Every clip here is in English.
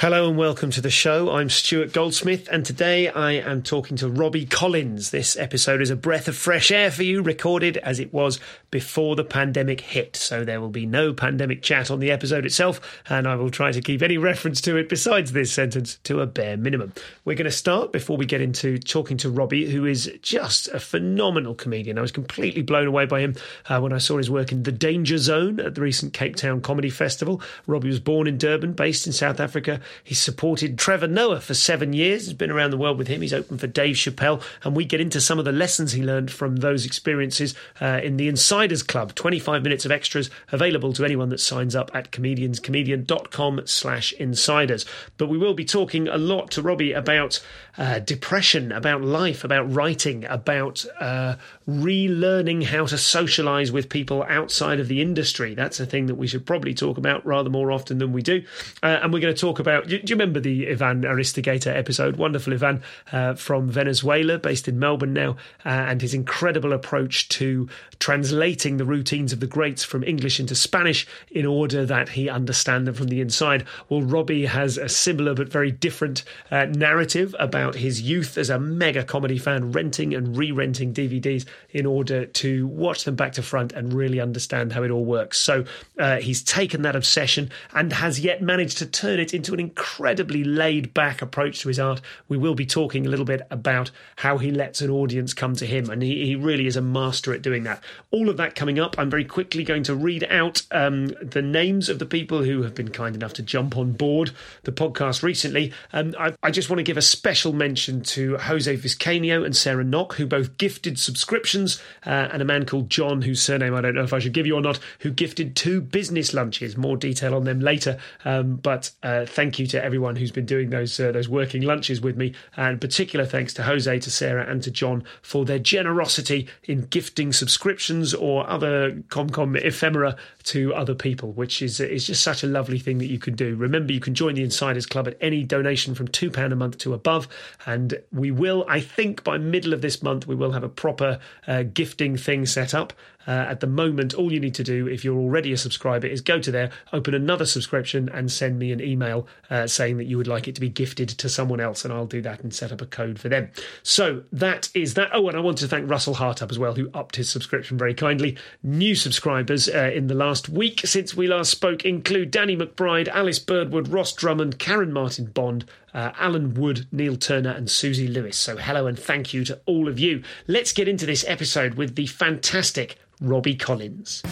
Hello and welcome to the show. I'm Stuart Goldsmith, and today I am talking to Robby Collins. This episode is a breath of fresh air for you, recorded as it was before the pandemic hit. So there will be no pandemic chat on the episode itself, and I will try to keep any reference to it besides this sentence to a bare minimum. We're going to start before we get into talking to Robby, who is just a phenomenal comedian. I was completely blown away by him uh, when I saw his work in The Danger Zone at the recent Cape Town Comedy Festival. Robby was born in Durban, based in South Africa. He's supported Trevor Noah for seven years. He's been around the world with him. He's opened for Dave Chappelle, and we get into some of the lessons he learned from those experiences uh, in the Insiders Club. 25 minutes of extras available to anyone that signs up at comedianscomedian.com slash insiders. But we will be talking a lot to Robby about uh, depression, about life, about writing, about uh, relearning how to socialize with people outside of the industry. That's a thing that we should probably talk about rather more often than we do. Uh, and we're going to talk about do you remember the Ivan Aristeguieta episode? Wonderful Ivan uh, from Venezuela, based in Melbourne now, uh, and his incredible approach to translating the routines of the greats from English into Spanish in order that he understand them from the inside. Well, Robby has a similar but very different uh, narrative about his youth as a mega comedy fan, renting and re renting DVDs in order to watch them back to front and really understand how it all works. So uh, he's taken that obsession and has yet managed to turn it into an incredibly laid back approach to his art. We will be talking a little bit about how he lets an audience come to him, and he, he really is a master at doing that. All of that coming up. I'm very quickly going to read out um, the names of the people who have been kind enough to jump on board the podcast recently. Um, I, I just want to give a special mention to Jose Vizcaino and Sarah Knock, who both gifted subscriptions, uh, and a man called John, whose surname I don't know if I should give you or not, who gifted two business lunches. More detail on them later. Um, but uh, thank you to everyone who's been doing those uh, those working lunches with me, and particular thanks to Jose, to Sarah, and to John for their generosity in gifting subscriptions or other ComCom ephemera to other people, which is is just such a lovely thing that you can do. Remember, you can join the Insiders Club at any donation from two pound a month to above, and we will, I think, by middle of this month, we will have a proper uh, gifting thing set up. Uh, at the moment, all you need to do, if you're already a subscriber, is go to there, open another subscription, and send me an email uh, saying that you would like it to be gifted to someone else, and I'll do that and set up a code for them. So that is that. Oh, and I want to thank Russell Hartup as well, who upped his subscription very kindly. New subscribers uh, in the last week since we last spoke include Danny McBride, Alice Birdwood, Ross Drummond, Karen Martin Bond, uh, Alan Wood, Neil Turner, and Susie Lewis. So, hello and thank you to all of you. Let's get into this episode with the fantastic Robby Collins.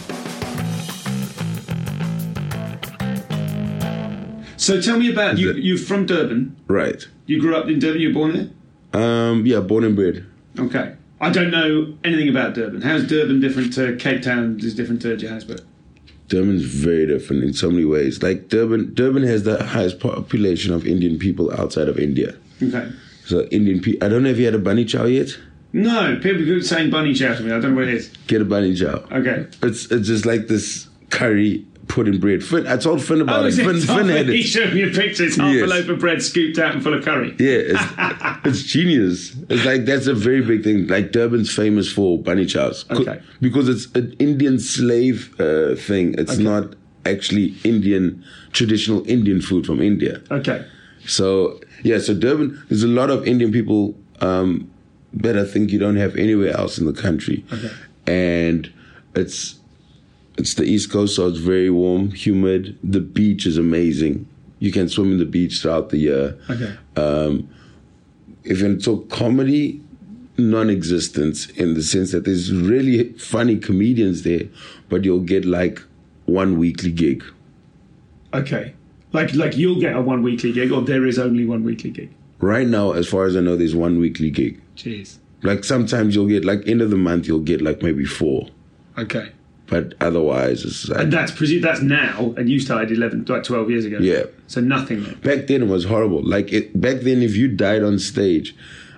So tell me about you. You're from Durban. Right. You grew up in Durban. You were born there. Um. Yeah. Born and bred. Okay. I don't know anything about Durban. How's Durban different to Cape Town? Is different to Johannesburg? Durban's very different in so many ways. Like Durban, Durban has the highest population of Indian people outside of India. Okay. So Indian people. I don't know if you had a bunny chow yet. No, people keep saying bunny chow to me. I don't know what it is. Get a bunny chow. Okay. It's it's just like this curry put in bread. Finn, I told Finn about Oh, it? Finn, Finn had He showed me a picture. It's half a loaf of bread scooped out and full of curry. Yeah, it's, it's genius. It's like that's a very big thing. Like Durban's famous for bunny chows Okay. because it's an Indian slave uh, thing. It's not actually Indian traditional Indian food from India. Okay. So yeah, so Durban, there's a lot of Indian people um, that I think you don't have anywhere else in the country. Okay. And it's it's the East Coast, so it's very warm, humid. The beach is amazing. You can swim in the beach throughout the year. Okay. Um, if you talk comedy, non-existence in the sense that there's really funny comedians there, but you'll get like one weekly gig. Okay. Like like you'll get a one weekly gig, or there is only one weekly gig. Right now, as far as I know, there's one weekly gig. Jeez. Like sometimes you'll get like end of the month you'll get like maybe four, Okay. But otherwise it's like And that's presu- that's now, and you started eleven, like twelve years ago. Yeah. So nothing then. back then it was horrible. Like it, back then, if you died on stage,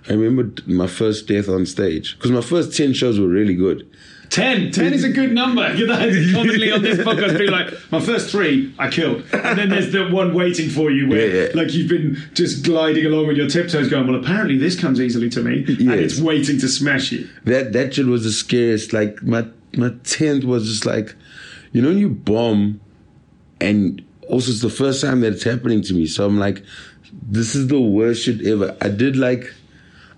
I remember my first death on stage because my first ten shows were really good. Ten. Ten is a good number. Commonly on this podcast, being like, my first three, I killed. And then there's the one waiting for you where, Yeah, yeah. like, you've been just gliding along with your tiptoes going, well, apparently this comes easily to me. And it's waiting to smash you. That that shit was the scariest. Like my my tenth was just like, you know, when you bomb, and also it's the first time that it's happening to me. So I'm like, this is the worst shit ever. I did like,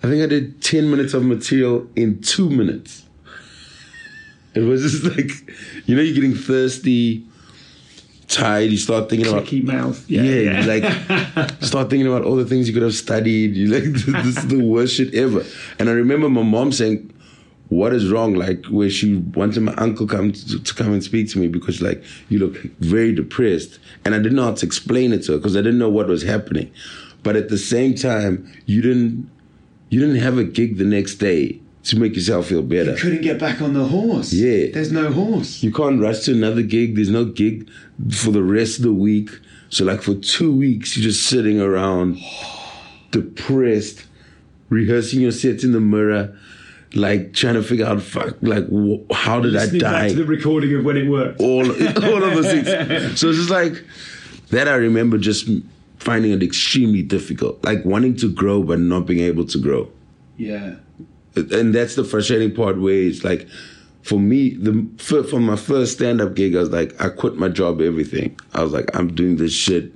I think I did ten minutes of material in two minutes. It was just like, you know, you're getting thirsty, tired. You start thinking about Clicky mouth. yeah, Yeah. you like start thinking about all the things you could have studied. You like this is the worst shit ever. And I remember my mom saying, "What is wrong?" Like where she wanted my uncle come to, to come and speak to me because like you look very depressed, and I didn't know how to explain it to her because I didn't know what was happening. But at the same time, you didn't you didn't have a gig the next day to make yourself feel better. You couldn't get back on the horse. Yeah. There's no horse. You can't rush to another gig. There's no gig for the rest of the week. So like for two weeks, you're just sitting around, depressed, rehearsing your sets in the mirror, like trying to figure out, fuck, like wh- how did I die? back to the recording of when it worked. all all of those things. So it's just like that. I remember just finding it extremely difficult, like wanting to grow but not being able to grow Yeah. and that's the frustrating part where it's like for me the for, for my first stand-up gig i was like i quit my job everything i was like i'm doing this shit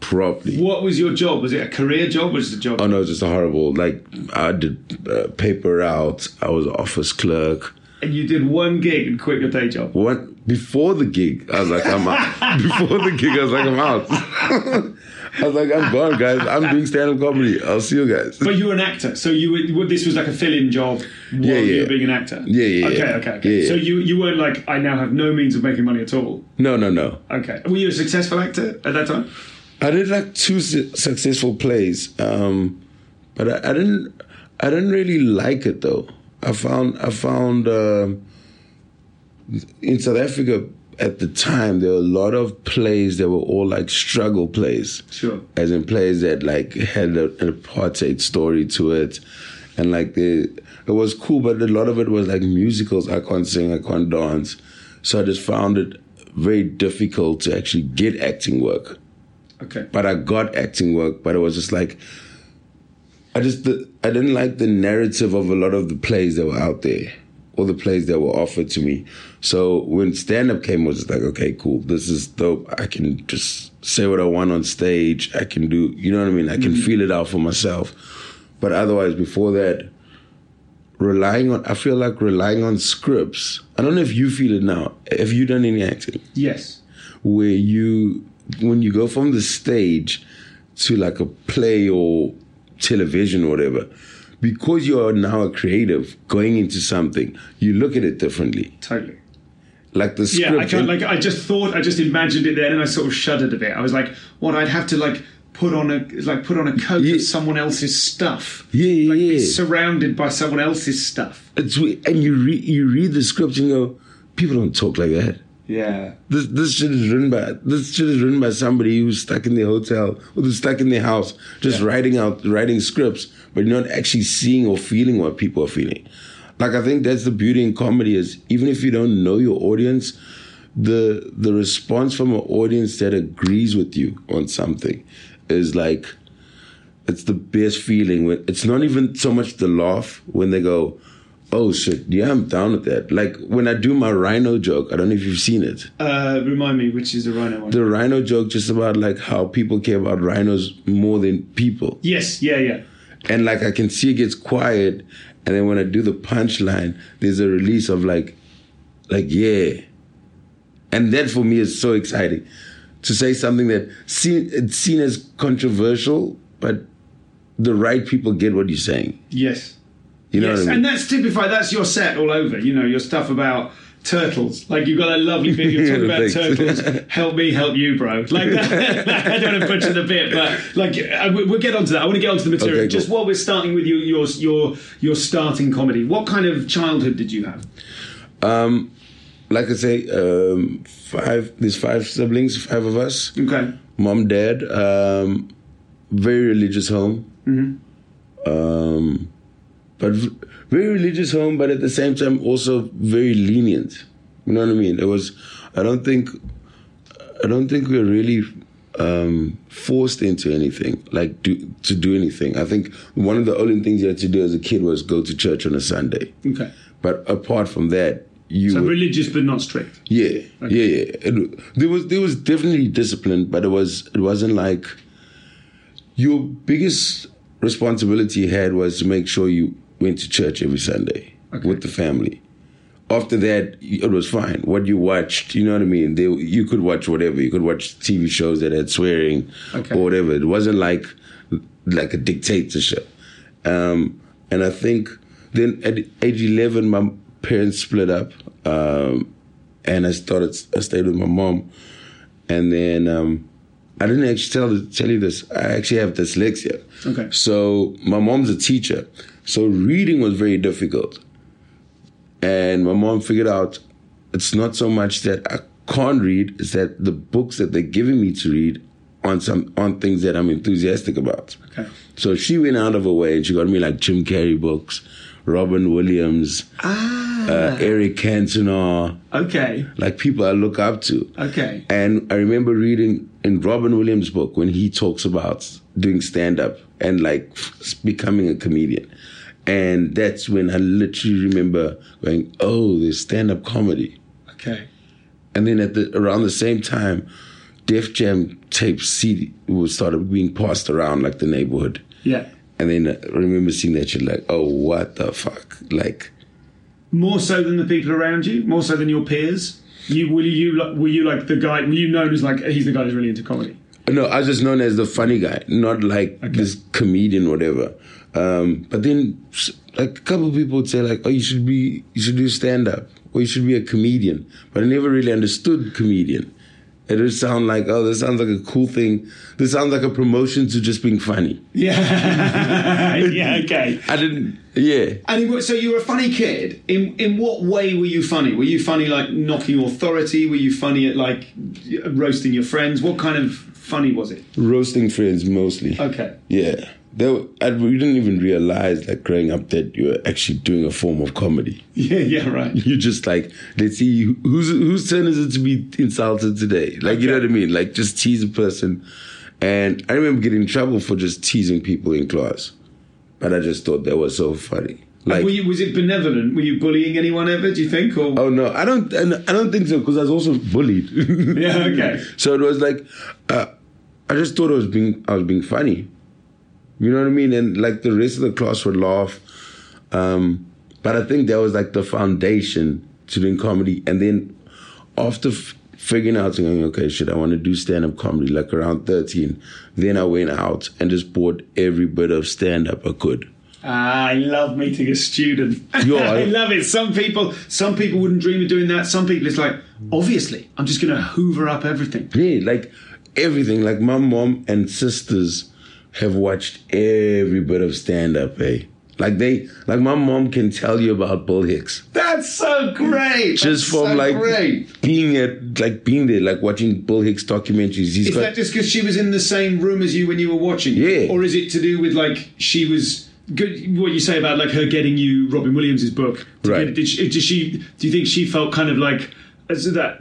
properly What was your job? Was it a career job? Was it a job? oh no it was just a horrible like i did uh, paper route i was office clerk And you did one gig and quit your day job. What before the gig i was like i'm out before the gig i was like i'm out i was like i'm gone guys i'm doing stand-up comedy i'll see you guys But you were an actor, so you were, this was like a fill-in job while Yeah, you yeah. were being an actor. Yeah, yeah, Okay, yeah. okay, okay. So you you weren't like I now have no means of making money at all. no no no Okay. Were you a successful actor at that time? I did like two su- successful plays, um, but I, I didn't. I didn't really like it though. I found. I found um in South Africa at the time there were a lot of plays that were all like struggle plays. Sure. As in plays that like had a, an apartheid story to it, and like the it was cool, but a lot of it was like musicals. I can't sing, I can't dance, so I just found it very difficult to actually get acting work Okay. but I got acting work, but it was just like I just I didn't like the narrative of a lot of the plays that were out there, or the plays that were offered to me. So when stand up came, it was just like, okay, cool, this is dope. I can just say what I want on stage. I can do, you know what I mean? I can mm-hmm. feel it out for myself. But otherwise, before that, relying on I feel like relying on scripts. I don't know if you feel it now. Have you done any acting? Yes. where you when you go from the stage to like a play or television or whatever because you are now a creative going into something you look at it differently Totally. like the script. Yeah, I can't like I just thought I just imagined it then and I sort of shuddered a bit. I was like, what I'd have to like put on a like put on a coat Yeah. of someone else's stuff. Yeah, yeah, like, Be yeah. surrounded by someone else's stuff. it's and you read you read the script and go people don't talk like that Yeah. this this shit is written by this shit is written by somebody who's stuck in their hotel or who's stuck in their house, just writing out writing scripts, but you're not actually seeing or feeling what people are feeling. Like I think that's the beauty in comedy is even if you don't know your audience, the the response from an audience that agrees with you on something is like it's the best feeling when it's not even so much the laugh when they go, Oh shit, yeah, I'm down with that. Like when I do my rhino joke, I don't know if you've seen it Uh, remind me which is the rhino one. the rhino joke just about like how people care about rhinos more than people yes. Yeah. Yeah. and like i can see it gets quiet and then when I do the punchline, there's a release of like, like yeah, and that for me is so exciting to say something that seen it's seen as controversial, but the right people get what you're saying. Yes. You know yes, I mean? and that's typified. That's your set all over. You know your stuff about turtles. Like you've got that lovely bit. You're talking about turtles. Help me, help you, bro. Like that. I don't want to butcher the bit, but like I- we'll get onto that. I want to get onto the material. Okay, cool. Just while we're starting with you, your your your starting comedy. What kind of childhood did you have? Um, like I say, um, five. There's five siblings, five of us. Okay. Mom, dad. Um, very religious home. Um, but very religious home, but at the same time also very lenient. You know what I mean? It was. I don't think. I don't think we were really um, forced into anything, like do, to do anything. I think one of the only things you had to do as a kid was go to church on a Sunday. Okay. But apart from that, you So were- religious but not strict. yeah, yeah, yeah. It, there was there was definitely discipline, but it was it wasn't like your biggest responsibility you had was to make sure you went to church every Sunday Okay. with the family. After that, it was fine. What you watched, you know what I mean. They, you could watch whatever. You could watch TV shows that had swearing Okay. or whatever. It wasn't like like a dictatorship. Um, and I think then at age eleven, my parents split up, um, and I started. I stayed with my mom, and then um, I didn't actually tell tell you this. I actually have dyslexia. Okay. So my mom's a teacher, so reading was very difficult, and my mom figured out it's not so much that I can't read; it's that the books that they're giving me to read on some on things that I'm enthusiastic about. Okay. So she went out of her way and she got me like Jim Carrey books, Robin Williams, Ah. uh, Eric Cantona, Okay. like people I look up to. Okay. And I remember reading in Robin Williams' book when he talks about doing stand up and like becoming a comedian. And that's when I literally remember going, oh, there's stand up comedy. Okay. And then at the around the same time, Def Jam tape CD was started being passed around like the neighborhood. Yeah. And then I remember seeing that shit like, oh, what the fuck? Like, More so than the people around you. More so than your peers. You were you like- were you like the guy? Were you known as like he's the guy who's really into comedy? no, I was just known as the funny guy, not like this comedian whatever. Um, but then, like a couple of people would say, like, "Oh, you should be, you should do stand up, or you should be a comedian." But I never really understood comedian. It just sound like, "Oh, this sounds like a cool thing. This sounds like a promotion to just being funny." Yeah. yeah. Okay. I didn't. Yeah. And so you were a funny kid. In in what way were you funny? Were you funny like knocking authority? Were you funny at like roasting your friends? What kind of funny was it? Roasting friends mostly. Okay. Yeah. There, I, we didn't even realize, like, growing up, that you were actually doing a form of comedy. Yeah. Yeah. Right. you just like let's see whose whose turn is it to be insulted today like you know what i mean like just tease a person and i remember getting in trouble for just teasing people in class but i just thought that was so funny like were you, was it benevolent? Were you bullying anyone ever? Do you think? Or oh no i don't i don't think so because i was also bullied yeah. Okay. so it was like uh, i just thought i was being i was being funny you know what i mean and like the rest of the class would laugh um, but I think that was like the foundation to doing comedy. And then after f- figuring out, going, okay, shit, I want to do stand up comedy, like around 13, then I went out and just bought every bit of stand up I could. Ah, I love meeting a student. I I- love it. Some people, some people wouldn't dream of doing that. Some people, it's like, obviously, I'm just going to hoover up everything. Yeah, like everything. Like my mom and sisters have watched every bit of stand up, eh? Like they, like my mom can tell you about Bill Hicks. That's so great. Just That's from so like great. being at, like being there, like watching Bill Hicks documentaries. He's Is got that just because she was in the same room as you when you were watching? Yeah. Or is it to do with like she was good? What you say about like her getting you Robin Williams's book? Right. get- did she, did she? Do you think she felt kind of like as that?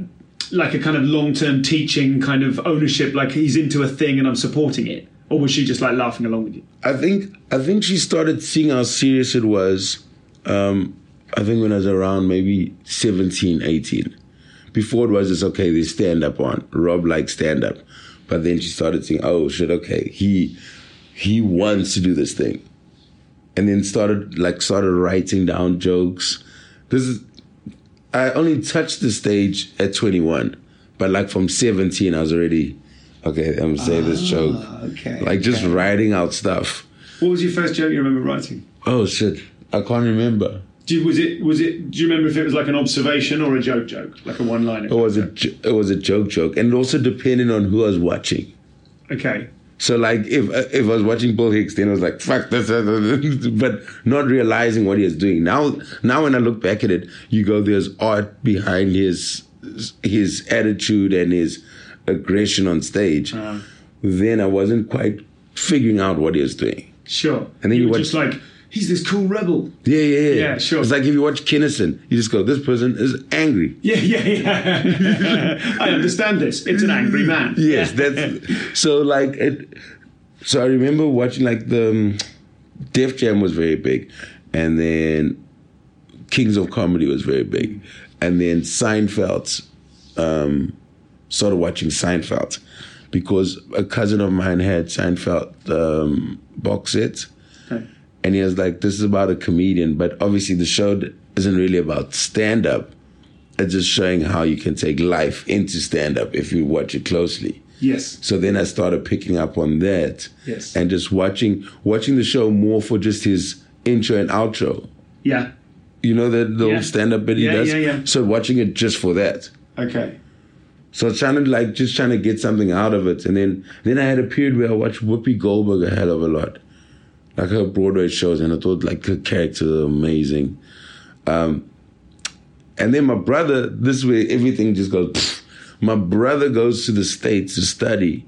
Like a kind of long-term teaching kind of ownership, like he's into a thing and I'm supporting it, or was she just like laughing along with you? I think I think she started seeing how serious it was. Um, I think when I was around maybe 17, 18. Before it was just okay, they stand up on. Rob likes stand up. But then she started saying, Oh shit, okay, he he wants to do this thing. and then started like started writing down jokes. This is I only touched the stage at 21, but like from 17, I was already okay. I'm gonna say this joke, Ah, okay, like just okay. writing out stuff. What was your first joke you remember writing? Oh shit, I can't remember. Do was it was it? Do you remember if it was like an observation or a joke joke, like a one liner? It was a it was a joke joke, and also depending on who I was watching. okay. So like if if I was watching Bill Hicks, then I was like fuck this, but not realizing what he was doing. Now now when I look back at it, you go there's art behind his his attitude and his aggression on stage. Uh, Then I wasn't quite figuring out what he was doing. sure. And then you you were watch- just like, he's this cool rebel. Yeah, yeah, yeah. Yeah, sure. It's like if you watch Kinison, you just go, this person is angry. Yeah, yeah, yeah. I understand this. It's an angry man. Yes, that's so like it. So I remember watching like the um, Def Jam was very big, and then Kings of Comedy was very big, and then Seinfeld. Um, started watching Seinfeld because a cousin of mine had Seinfeld um, box set, Okay. and he was like, "This is about a comedian," but obviously the show isn't really about stand up. It's just showing how you can take life into stand up if you watch it closely. Yes. So then I started picking up on that. Yes. And just watching watching the show more for just his intro and outro. Yeah. You know that little Yeah. stand up bit he Yeah, does? yeah, yeah. So watching it just for that. Okay. So I was trying to like just trying to get something out of it. And then then I had a period where I watched Whoopi Goldberg a hell of a lot. Like her Broadway shows and I thought like her characters are amazing. Um and then my brother, this way everything just goes. pfft. My brother goes to the States to study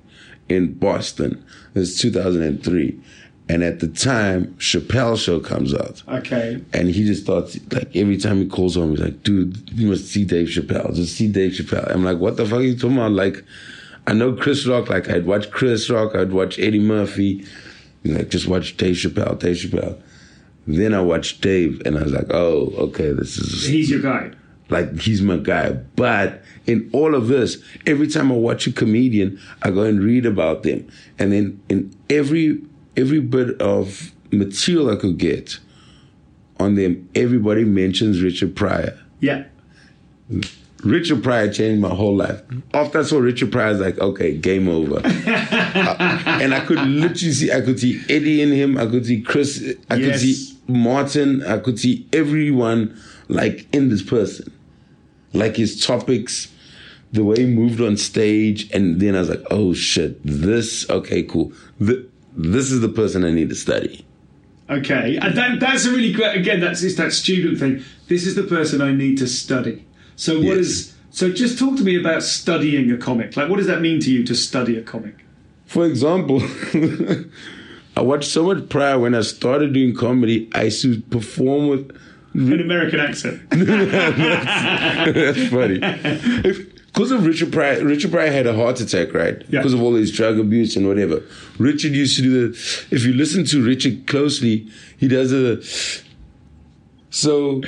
in Boston. It's 2003. And at the time, Chappelle show comes out. Okay. And he just thought, like, every time he calls home, he's like, dude, you must see Dave Chappelle. Just see Dave Chappelle. I'm like, what the fuck are you talking about? Like, I know Chris Rock. Like, I'd watch Chris Rock. I'd watch Eddie Murphy. Like, just watch Dave Chappelle, Dave Chappelle. Then I watched Dave, and I was like, oh, okay, this is He's your guy. like he's my guy. But in all of this, every time I watch a comedian, I go and read about them. And then in every every bit of material I could get on them, everybody mentions Richard Pryor. Yeah. Richard Pryor changed my whole life. After I saw Richard Pryor, I was like, okay, game over. Uh, and I could literally see, I could see Eddie in him. I could see Chris. I could Yes. see Martin. I could see everyone like in this person, like his topics, the way he moved on stage. And then I was like, oh shit, this, okay, cool. Th- this is the person I need to study. Okay. And that, that's a really great. Again, that's it's that student thing. This is the person I need to study. So what Yes. is? So just talk to me about studying a comic. Like, what does that mean to you to study a comic? For example, I watched so much Pryor when I started doing comedy. I used to perform with. An American accent. That's funny. Because of Richard Pryor, Richard Pryor had a heart attack, right? Yeah. Because of all his drug abuse and whatever. Richard used to do the. If you listen to Richard closely, he does a. So,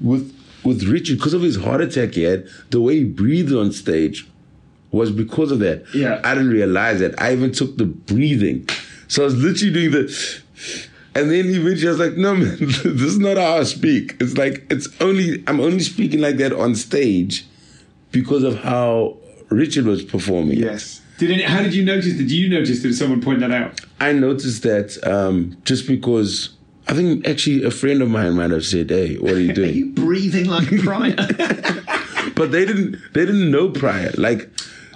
with with Richard, because of his heart attack he had, the way he breathed on stage was because of that. Yeah. I didn't realize that. I even took the breathing. So I was literally doing the. And then eventually I was like, no, man, this is not how I speak. It's like, it's only, I'm only speaking like that on stage because of how Richard was performing. Yes. Did any, how did you notice? Did you notice? Did someone point that out? I noticed that um, just because I think actually a friend of mine might have said, "Hey, what are you doing?" Are you breathing like Pryor? but they didn't. They didn't know Pryor. Like,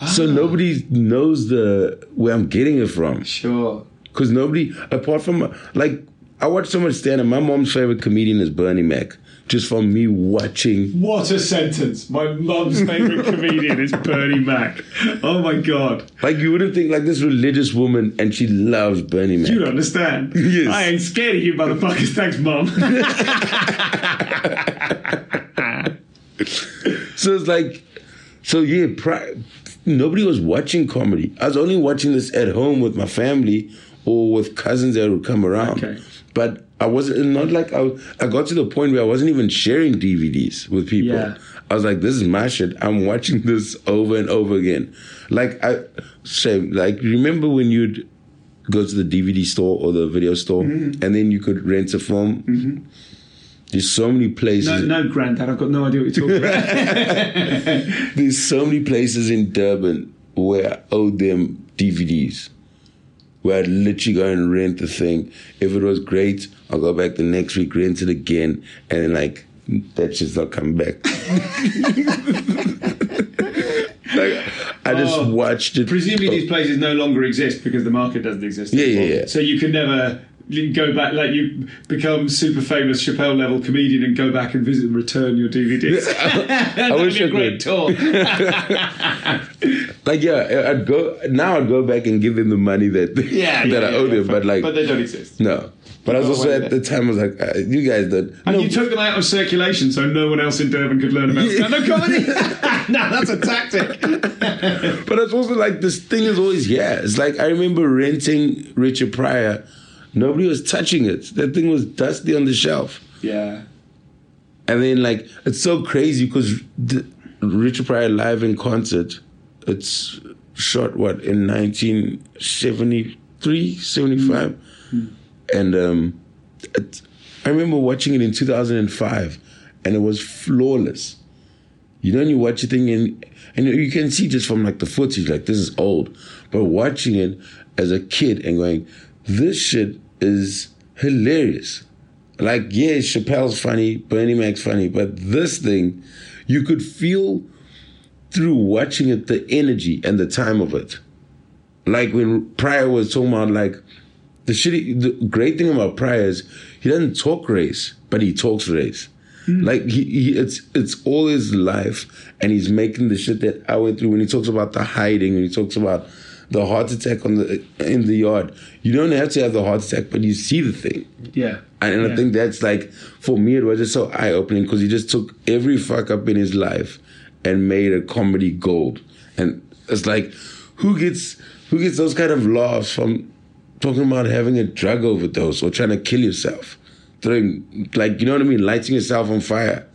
so nobody knows the where I'm getting it from. sure. Because nobody, apart from like, I watch so much stand up. My mom's favorite comedian is Bernie Mac. Just from me watching. What a sentence! My mum's favorite comedian is Bernie Mac. Oh my god! Like you wouldn't think like this religious woman, and she loves Bernie Mac. You don't understand. Yes. I ain't scared of you, motherfuckers. Thanks, mum. So it's like, so yeah, pri- nobody was watching comedy. I was only watching this at home with my family or with cousins that would come around. Okay. But I wasn't not like I. I got to the point where I wasn't even sharing DVDs with people. Yeah. I was like, this is my shit. I'm watching this over and over again. Like I say, like remember when you'd go to the DVD store or the video store, Mm-hmm. and then you could rent a film. There's so many places. No, no, granddad, I've got no idea what you're talking about. There's so many places in Durban where I owed them DVDs. Where I'd literally go and rent the thing. If it was great, I'll go back the next week, rent it again, and then like that shit's not coming back. like I just Oh. watched it. Presumably, these places no longer exist because the market doesn't exist. Yeah, yeah, anymore. yeah. So you can never go back, like you become super famous Chappelle level comedian and go back and visit and return your DVDs. That'd wish be a I great could. tour. Like yeah, I'd go now. I'd go back and give them the money that Yeah, that yeah, I yeah, owe them. But like but they don't exist. no. But I was also at the time I was like, uh, you guys don't. And no, you took them out of circulation so no one else in Durban could learn about stand-up comedy. no, that's a tactic. But it's also like this thing is always yeah. It's like I remember renting Richard Pryor. Nobody was touching it. That thing was dusty on the shelf. Yeah. And then like it's so crazy because Richard Pryor live in concert. It's shot what in 1973, 75, and um, it, I remember watching it in 2005, and it was flawless. You know, when you watch a thing and and you can see just from like the footage, like this is old, but watching it as a kid and going, this shit is hilarious. Like, yeah, Chappelle's funny, Bernie Mac's funny, but this thing, you could feel through watching it the energy and the time of it. Like when Pryor was talking about like the shitty, the great thing about Pryor is he doesn't talk race, but he talks race. Hmm. Like he, he, it's it's all his life, and he's making the shit that I went through. When he talks about the hiding, when he talks about the heart attack on the in the yard, you don't have to have the heart attack, but you see the thing. Yeah. And, and Yeah. I think that's like, for me, it was just so eye opening because he just took every fuck up in his life and made a comedy gold. And it's like, who gets who gets those kind of laughs from talking about having a drug overdose or trying to kill yourself? Throwing, like, you know what I mean? Lighting yourself on fire.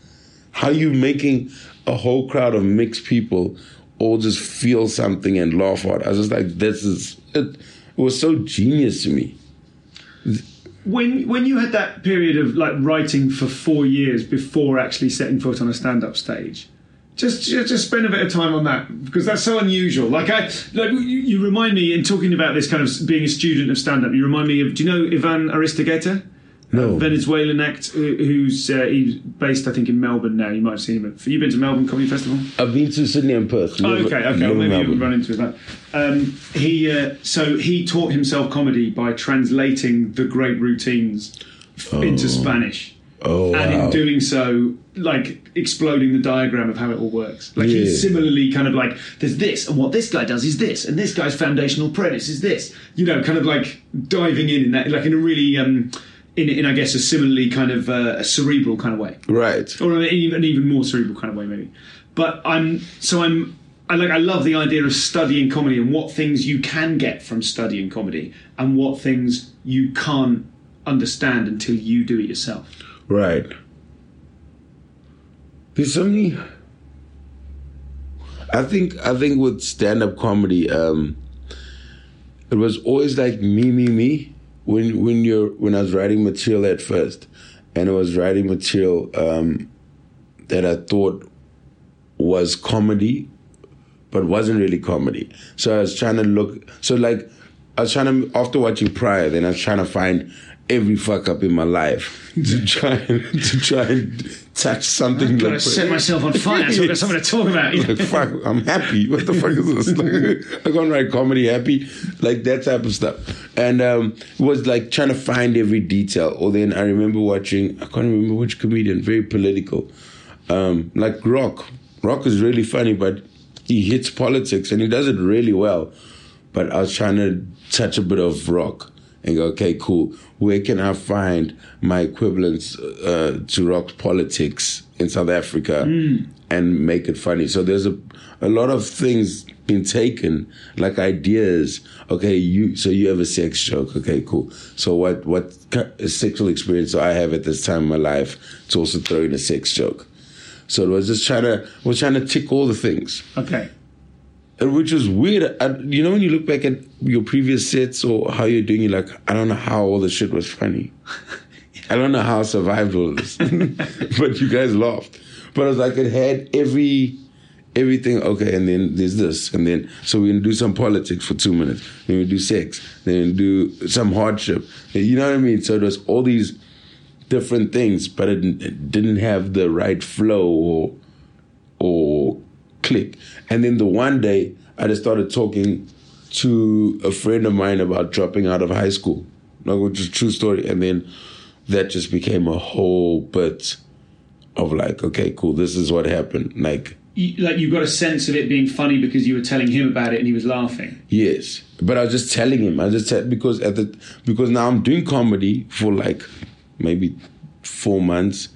How you making a whole crowd of mixed people all just feel something and laugh out? I was just like, this is, it, it was so genius to me. When when you had that period of like writing for four years before actually setting foot on a stand-up stage, just just, spend a bit of time on that because that's so unusual. Like I like you, you remind me in talking about this kind of being a student of stand-up. You remind me of do you know Ivan Aristeguieta? No. Venezuelan act who- who's uh, he's based I think in Melbourne now. You might have seen him. Have you been to Melbourne Comedy Festival? I've been to Sydney and Perth. Oh, okay, okay. Well, maybe Melbourne. you run into that. Um, he uh, so he taught himself comedy by translating the great routines into Spanish, Oh, and in doing so, like exploding the diagram of how it all works. Like Yeah. he's similarly kind of like there's this, and what this guy does is this, and this guy's foundational premise is this. You know, kind of like diving in in that, like in a really. Um, in, in, I guess, a similarly kind of uh, a cerebral kind of way Right. or an even, an even more cerebral kind of way, maybe. But I'm so I'm I like I love the idea of studying comedy and what things you can get from studying comedy and what things you can't understand until you do it yourself. Right. There's many. I think I think with stand up comedy, um, it was always like me, me, me. When when you're when I was writing material at first, and I was writing material um, that I thought was comedy, but wasn't really comedy. So I was trying to look. So like I was trying to after watching Pryor, then I was trying to find every fuck up in my life to try and to try and touch something. I'm gonna like- set myself on fire so I've got something to talk about. you know? like fuck, I'm happy. What the fuck is this? Like, I can't write comedy happy, like that type of stuff. And um, it was like trying to find every detail. Or then I remember watching, I can't remember which comedian, very political, um, like Rock. Rock is really funny, but he hits politics and he does it really well. But I was trying to touch a bit of Rock and go, okay, cool. Where can I find my equivalents uh, to rock politics in South Africa and make it funny? So there's a a lot of things being taken, like ideas. Okay, you so you have a sex joke. Okay, cool. So what what sexual experience do I have at this time in my life to also throw in a sex joke? So it was just trying to was trying to tick all the things. Okay. Which was weird. I, you know, when you look back at your previous sets or how you're doing, you're like, I don't know how all the shit was funny. I don't know how I survived all this, but you guys laughed. But I was like, it had every everything. Okay, and then there's this, and then so we're gonna do some politics for two minutes. Then we do sex. Then we do some hardship. You know what I mean? So there's all these different things, but it, it didn't have the right flow or or click. And then the one day I just started talking to a friend of mine about dropping out of high school, like, which is a true story. And then that just became a whole bit of like, okay, cool, this is what happened. Like, You, like you got a sense of it being funny because you were telling him about it and he was laughing. yes, but I was just telling him. I just said because at the because now I'm doing comedy for like maybe four months.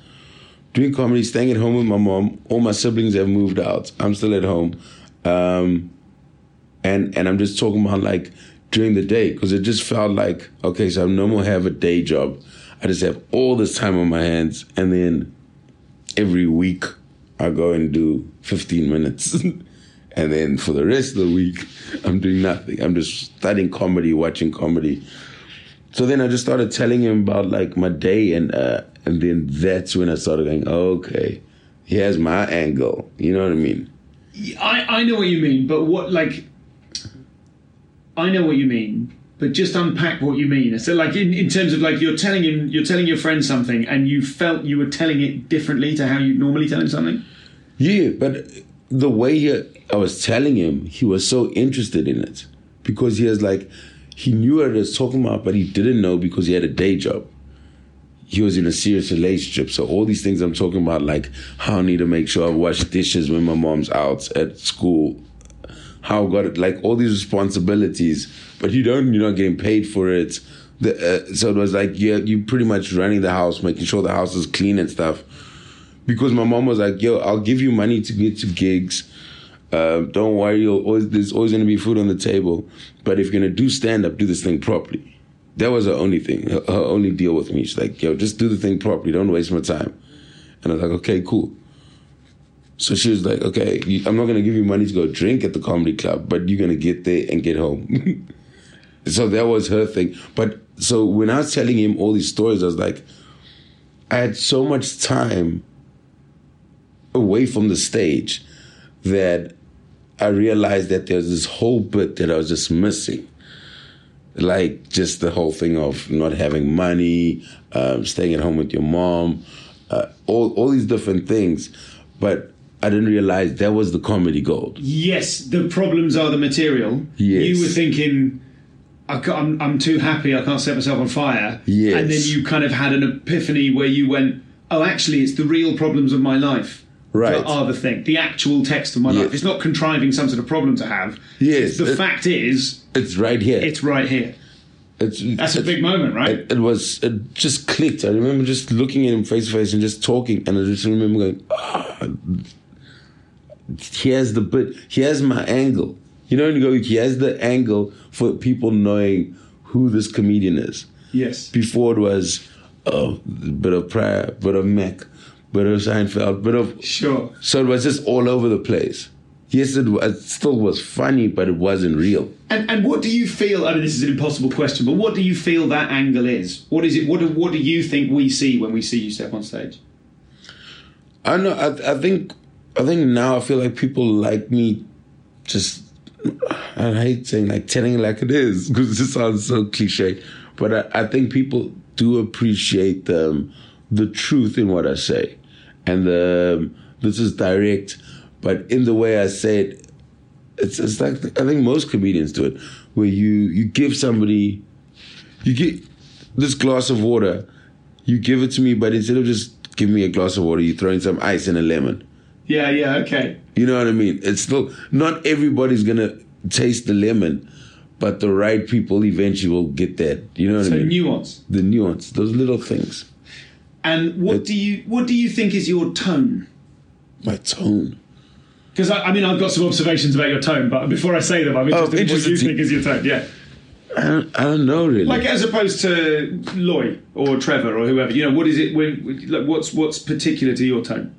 Doing comedy, staying at home with my mom. All my siblings have moved out. I'm still at home, um, and and I'm just talking about like during the day because it just felt like okay, so I no more have a day job. I just have all this time on my hands, and then every week I go and do 15 minutes. and then for the rest of the week, I'm doing nothing. I'm just studying comedy, watching comedy. So then I just started telling him about like my day, and uh, and then that's when I started going, okay, here's my angle. You know what I mean? I, I know what you mean, but what like I know what you mean, but just unpack what you mean. So like in, in terms of like you're telling him you're telling your friend something and you felt you were telling it differently to how you normally tell him something? Yeah, but the way he, I was telling him, he was so interested in it because he was like, he knew what I was talking about, but he didn't know because he had a day job. He was in a serious relationship. So all these things I'm talking about, like how I need to make sure I wash dishes when my mom's out at school, how I got it, like all these responsibilities, but you don't, you're not getting paid for it. The, uh, so it was like, yeah, you pretty much running the house, making sure the house is clean and stuff because my mom was like, "Yo, I'll give you money to get to gigs. Uh, don't worry, always, there's always gonna be food on the table. But if you're gonna do stand up, do this thing properly." That was her only thing, her, her only deal with me. She's like, "Yo, just do the thing properly. Don't waste my time." And I was like, "Okay, cool." So she was like, "Okay, I'm not gonna give you money to go drink at the comedy club, but you're gonna get there and get home." so that was her thing. But so when I was telling him all these stories, I was like, I had so much time away from the stage that I realized that there's this whole bit that I was just missing. Like just the whole thing of not having money, um, staying at home with your mom, uh, all all these different things, but I didn't realize that was the comedy gold. Yes, the problems are the material. Yes. You were thinking, I I'm, I'm too happy, I can't set myself on fire. Yes. And then you kind of had an epiphany where you went, oh, actually, it's the real problems of my life. Right. Are the thing, the actual text of my life. It's not contriving some sort of problem to have. Yes, The it- fact is, It's right here. it's right here. It's, That's a it's- big moment, right? It, it was it just clicked. I remember just looking at him face to face and just talking, and I just remember going, ah, "Here's the bit. Here's my angle." You know, when you go, "Here's the angle for people knowing who this comedian is." yes. Before it was, oh, bit of Pryor, bit of Mac, bit of Seinfeld, bit of Sure. so it was just all over the place. Yes, it, was, it still was funny, but it wasn't real. And, and what do you feel? I mean, this is an impossible question, but what do you feel that angle is? What is it? What do, what do you think we see when we see you step on stage? I know. I, I think. I think now I feel like people like me. Just I hate saying like telling it like it is because it sounds so cliche, but I, I think people do appreciate um, the truth in what I say, and the this is direct, but in the way I say it, it's it's like I think most comedians do it, where you you give somebody, you get this glass of water, you give it to me, but instead of just giving me a glass of water, you throw in some ice and a lemon. Yeah, yeah, okay. You know what I mean? It's still not everybody's gonna taste the lemon, but the right people eventually will get that. You know what So I mean? So nuance. the nuance, those little things. And what It- do you what do you think is your tone? My tone. Because I, I mean, I've got some observations about your tone, but before I say them, I'm oh, interested in what Oh, you think is your tone. Yeah, I don't, I don't know really. like as opposed to Loy or Trevor or whoever. You know, what is it? When like, what's what's particular to your tone?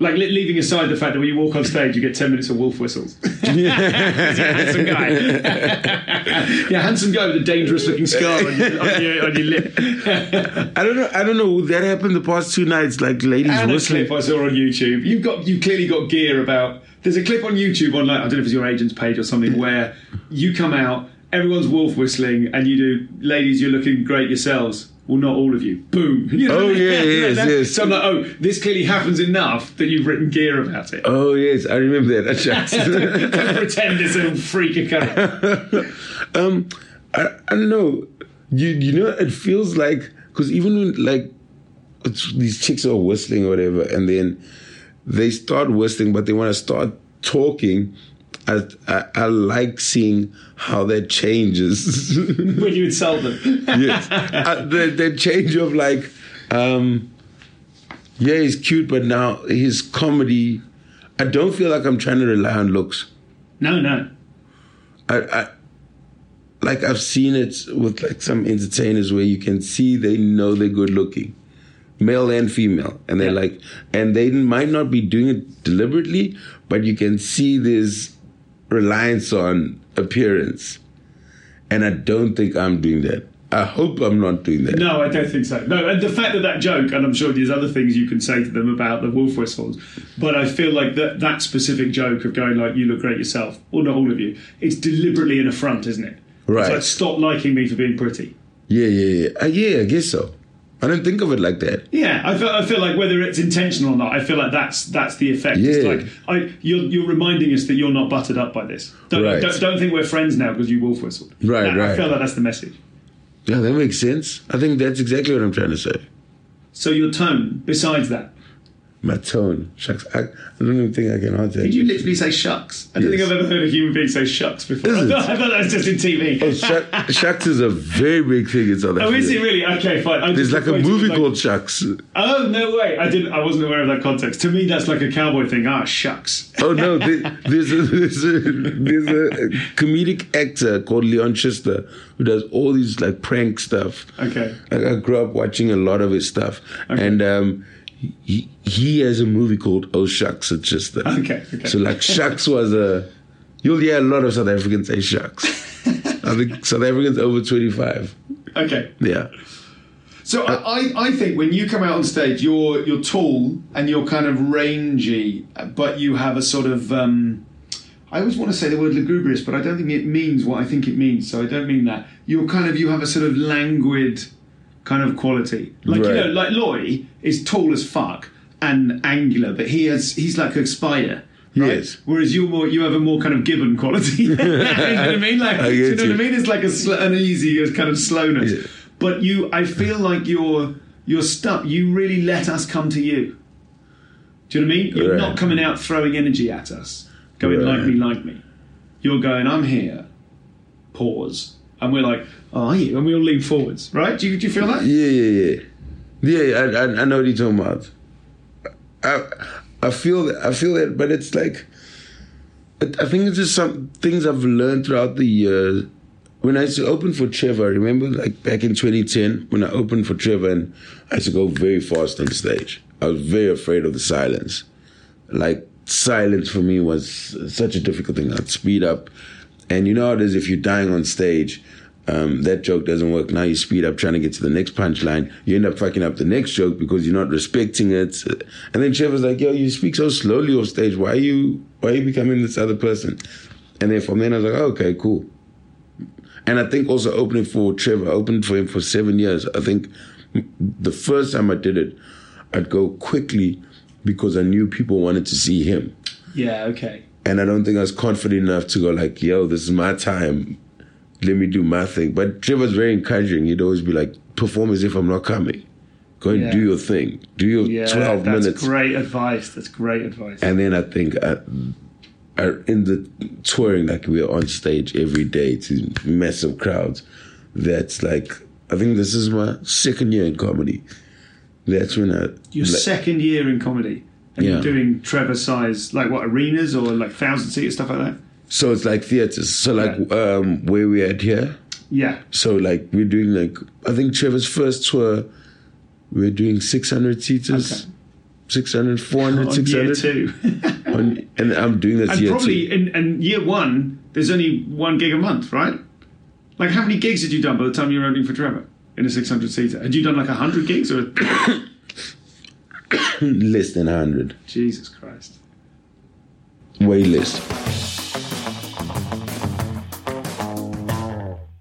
Like leaving aside the fact that when you walk on stage, you get ten minutes of wolf whistles. a handsome guy. yeah, handsome guy with a dangerous-looking scar on your, on your, on your lip. I don't know. I don't know. That happened the past two nights. Like ladies And a whistling. clip I saw on YouTube. You've got you clearly got gear about. There's a clip on YouTube on like I don't know if it's your agent's page or something mm. where you come out, everyone's wolf whistling, and you do, ladies, you're looking great yourselves. Well, not all of you. Boom. You know Oh, I mean? yeah, yes, That- yes. So I'm like, oh, this clearly happens enough that you've written gear about it. Oh yes, I remember that. Right. Don't pretend it's a freak occurrence. um, I, I don't know. You you know, it feels like because even when like it's, these chicks are whistling or whatever, and then they start whistling, but they want to start talking. I, I, I like seeing how that changes. when you insult them. yes, uh, the the change of like, um, yeah, he's cute, but now his comedy. I don't feel like I'm trying to rely on looks. No, no. I, I like I've seen it with like some entertainers where you can see they know they're good looking, male and female, and they're Yeah. like, and they might not be doing it deliberately, but you can see there's reliance on appearance, and I don't think I'm doing that. I hope I'm not doing that. No, I don't think so. No, and the fact that that joke, and I'm sure there's other things you can say to them about the wolf whistles, but I feel like that that specific joke of going like, "You look great yourself," or not all of you, it's deliberately an affront, isn't it? Right. It's like stop liking me for being pretty. Yeah, yeah, yeah. Uh, yeah, I guess so. I don't think of it like that. Yeah, I feel, I feel like whether it's intentional or not, I feel like that's that's the effect. It's Yeah. like I, you're you're reminding us that you're not buttered up by this. Don't Right. don't, don't think we're friends now because you wolf whistled. Right, That- I feel like that's the message. Yeah, that makes sense. I think that's exactly what I'm trying to say. So your tone, besides that, My tone. Shucks. I, I don't even think I can answer did you literally say shucks? I don't Yes. think I've ever heard a human being say shucks before. I thought, I thought that was just in TV. Oh, Shuck, Shucks is a very big thing in South Africa. Oh, is it really? Okay, fine. I There's like a movie like- called Shucks. Oh no way! I didn't. I wasn't aware of that context. To me, that's like a cowboy thing. Ah, shucks. Oh no, there, there's a, there's a there's a comedic actor called Leon Schuster who does all these like prank stuff. Okay. Like I grew up watching a lot of his stuff, Okay. and um, he he has a movie called Oh Shucks, it's just that. Okay, okay. So like Shucks was a, you'll hear a lot of South Africans say Shucks. I think South Africans over twenty five. Okay. Yeah. So I, I- I think when you come out on stage, you're you're tall and you're kind of rangy, but you have a sort of. Um, I always want to say the word lugubrious, but I don't think it means what I think it means. So I don't mean that. You're kind of you have a sort of languid kind of quality. Like you know, like Loy is tall as fuck and angular, but he has he's like a spider. Right? Yes. Whereas you're more, you have a more kind of gibbon quality. you know what I mean? Like, I do you know what I mean? It's like a sl- an easy kind of slowness. Yeah. But you, I feel like you're you're stuck. You really let us come to you. Do you know what I mean? You're Right. not coming out throwing energy at us, going Right. like me, like me. You're going, I'm here. Pause, and we're like, oh, you? And we all lean forwards, right? Do you, do you feel that? Yeah, yeah, yeah. Yeah, I, I, I know what you're talking about. I, I feel that. I feel that, but it's like, I I think it's just some things I've learned throughout the years. When I used to open for Trevor, I remember like back in 2010 when I opened for Trevor, and I used to go very fast on stage. I was very afraid of the silence. Like silence for me was such a difficult thing. I'd speed up, and you know how it is if you're dying on stage. Um, that joke doesn't work. Now you speed up trying to get to the next punchline. You end up fucking up the next joke because you're not respecting it. And then Trevor's like, "Yo, you speak so slowly off stage. Why are you? Why are you becoming this other person?" And then from then I was like, oh, "Okay, cool." And I think also opening for Trevor, I opened for him for seven years. I think the first time I did it, I'd go quickly because I knew people wanted to see him. Yeah. Okay. And I don't think I was confident enough to go like, yo, this is my time. Let me do my thing. But Trevor's very encouraging. He'd always be like, perform as if I'm not coming. Go and Yeah. do your thing. Do your Yeah. 12 that's minutes. That's great advice. That's great advice. And then I think I, I, in the touring, like we're on stage every day to massive crowds. That's like, I think this is my second year in comedy. That's when I. Your like- second year in comedy, and Yeah. you're doing Trevor size, like what arenas or like thousand seat stuff like that. So it's like theaters. So like um, where we at here. Yeah. So like we're doing like I think Trevor's first tour, we're doing 600 seaters, Okay. 600, 400, on year two. On- and I'm doing this and year probably two. in, in year one, there's only one gig a month, right? Like, how many gigs had you done by the time you were opening for Trevor in a 600 seater? Had you done like 100 gigs or Less than 100. Jesus Christ? Way less.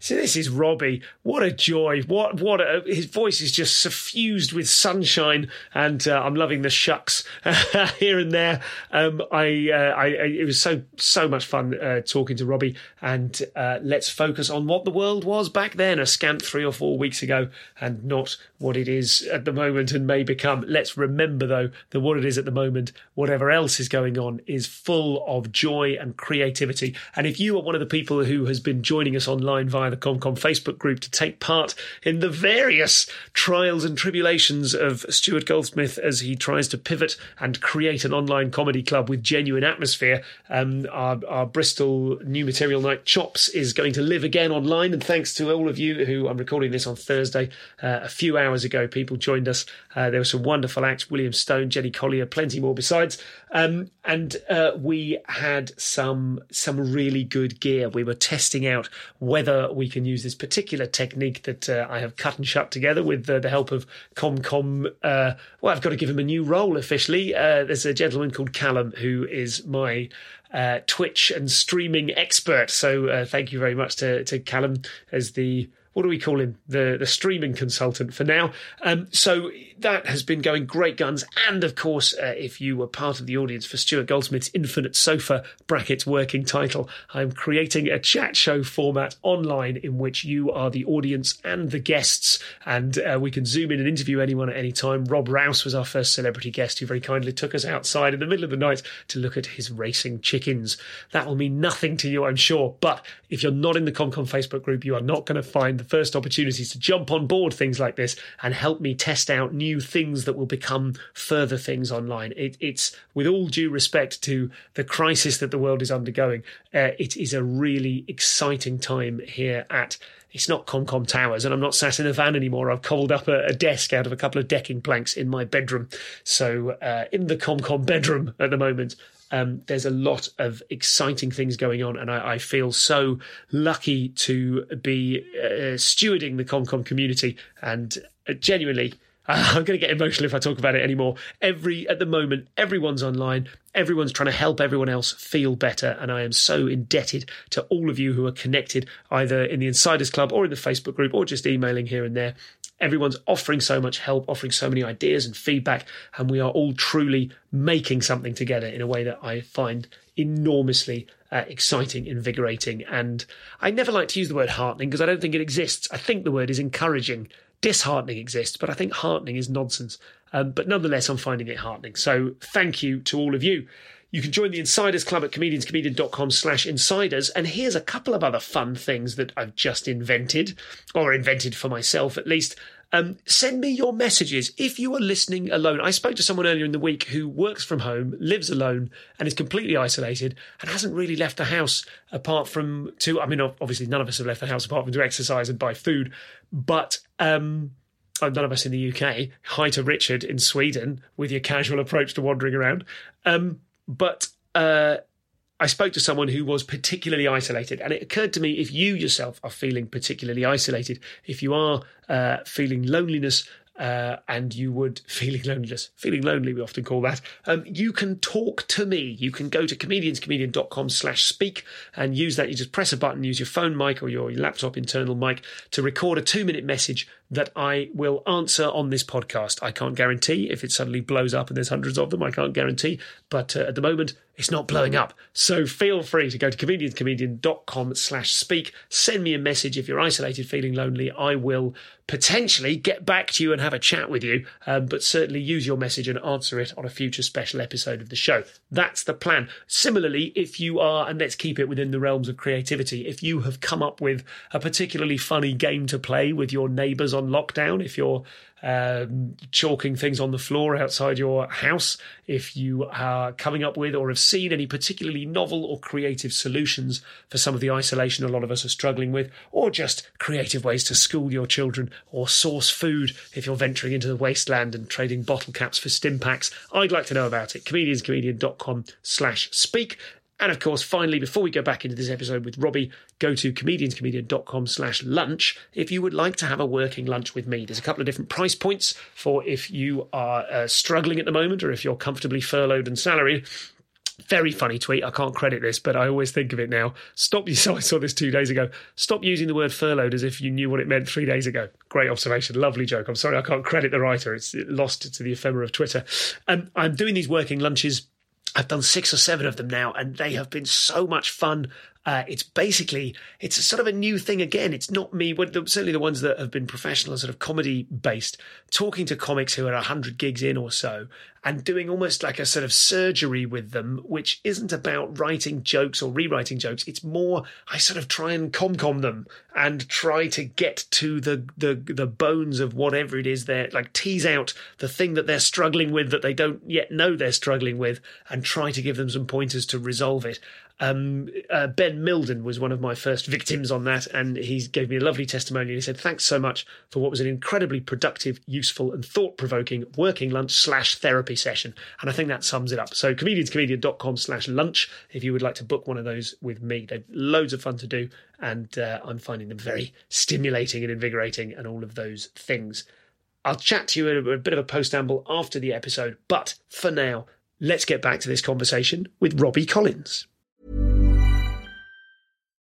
So this is Robby. What a joy! What what a, his voice is just suffused with sunshine, and uh, I'm loving the shucks here and there. Um, I, uh, I, I it was so so much fun uh, talking to Robby, and uh, let's focus on what the world was back then, a scant three or four weeks ago, and not what it is at the moment and may become. Let's remember though that what it is at the moment, whatever else is going on, is full of joy and creativity. And if you are one of the people who has been joining us online via the ComCom Facebook group to take part in the various trials and tribulations of Stuart Goldsmith as he tries to pivot and create an online comedy club with genuine atmosphere, um, our, our Bristol New Material Night Chops is going to live again online. And thanks to all of you who I'm recording this on Thursday, uh, a few hours ago, people joined us. Uh, there were some wonderful acts William Stone, Jenny Collier, plenty more besides. Um, and uh, we had some some really good gear. We were testing out whether we can use this particular technique that uh, I have cut and shut together with uh, the help of ComCom. Uh, well, I've got to give him a new role officially. Uh, there's a gentleman called Callum who is my uh, Twitch and streaming expert. So uh, thank you very much to, to Callum as the what do we call him? The the streaming consultant for now. Um, so that has been going great guns. And of course, uh, if you were part of the audience for Stuart Goldsmith's Infinite Sofa brackets working title, I'm creating a chat show format online in which you are the audience and the guests, and uh, we can zoom in and interview anyone at any time. Rob Rouse was our first celebrity guest who very kindly took us outside in the middle of the night to look at his racing chickens. That will mean nothing to you, I'm sure. But if you're not in the ComCom Facebook group, you are not going to find the first opportunities to jump on board things like this and help me test out new things that will become further things online. It, it's with all due respect to the crisis that the world is undergoing, uh, it is a really exciting time here at. It's not ComCom Towers, and I'm not sat in a van anymore. I've cobbled up a, a desk out of a couple of decking planks in my bedroom. So, uh, in the ComCom bedroom at the moment, um, there's a lot of exciting things going on, and I, I feel so lucky to be uh, stewarding the ComCom community. And I'm going to get emotional if I talk about it anymore. Every at the moment, everyone's online. Everyone's trying to help everyone else feel better, and I am so indebted to all of you who are connected, either in the Insiders Club or in the Facebook group, or just emailing here and there. Everyone's offering so much help, offering so many ideas and feedback, and we are all truly making something together in a way that I find enormously uh, exciting, invigorating. And I never like to use the word heartening because I don't think it exists. I think the word is encouraging. Disheartening exists, but I think heartening is nonsense. Um, but nonetheless, I'm finding it heartening. So thank you to all of you. You can join the Insiders Club at comedianscomedian.com slash insiders. And here's a couple of other fun things that I've just invented, or invented for myself at least. Um, send me your messages if you are listening alone. I spoke to someone earlier in the week who works from home, lives alone, and is completely isolated and hasn't really left the house apart from to. I mean, obviously, none of us have left the house apart from to exercise and buy food, but. Um, oh, none of us in the UK. Hi to Richard in Sweden with your casual approach to wandering around. Um, but uh, I spoke to someone who was particularly isolated, and it occurred to me if you yourself are feeling particularly isolated, if you are uh, feeling loneliness. Uh, and you would feeling loneliness, feeling lonely, we often call that. Um, you can talk to me. You can go to comedianscomedian.com slash speak and use that. You just press a button, use your phone mic or your laptop internal mic to record a two minute message that I will answer on this podcast. I can't guarantee if it suddenly blows up and there's hundreds of them. I can't guarantee, but uh, at the moment it's not blowing up. So feel free to go to comedianscomedian.com slash speak. Send me a message if you're isolated, feeling lonely. I will potentially get back to you and have a chat with you, um, but certainly use your message and answer it on a future special episode of the show. That's the plan. Similarly, if you are, and let's keep it within the realms of creativity, if you have come up with a particularly funny game to play with your neighbours on lockdown, if you're um, chalking things on the floor outside your house, if you are coming up with or have seen any particularly novel or creative solutions for some of the isolation a lot of us are struggling with, or just creative ways to school your children or source food if you're venturing into the wasteland and trading bottle caps for stim packs, I'd like to know about it. Comedianscomedian.com slash speak. And of course, finally, before we go back into this episode with Robby, go to comedianscomedian.com slash lunch if you would like to have a working lunch with me. There's a couple of different price points for if you are uh, struggling at the moment or if you're comfortably furloughed and salaried. Very funny tweet. I can't credit this, but I always think of it now. Stop. You, so I saw this two days ago. Stop using the word furloughed as if you knew what it meant three days ago. Great observation. Lovely joke. I'm sorry I can't credit the writer. It's lost to the ephemera of Twitter. Um, I'm doing these working lunches I've done six or seven of them now, and they have been so much fun. Uh, it's basically it's sort of a new thing again. It's not me, but certainly the ones that have been professional and sort of comedy based, talking to comics who are hundred gigs in or so, and doing almost like a sort of surgery with them, which isn't about writing jokes or rewriting jokes. It's more I sort of try and com-com them and try to get to the the the bones of whatever it is they're like tease out the thing that they're struggling with that they don't yet know they're struggling with, and try to give them some pointers to resolve it. Um, uh, ben Milden was one of my first victims on that, and he gave me a lovely testimonial. He said, "Thanks so much for what was an incredibly productive, useful, and thought-provoking working lunch slash therapy session." And I think that sums it up. So, comedianscomedian.com slash lunch if you would like to book one of those with me. They're loads of fun to do, and uh, I'm finding them very stimulating and invigorating, and all of those things. I'll chat to you in a, a bit of a post amble after the episode, but for now, let's get back to this conversation with Robby Collins.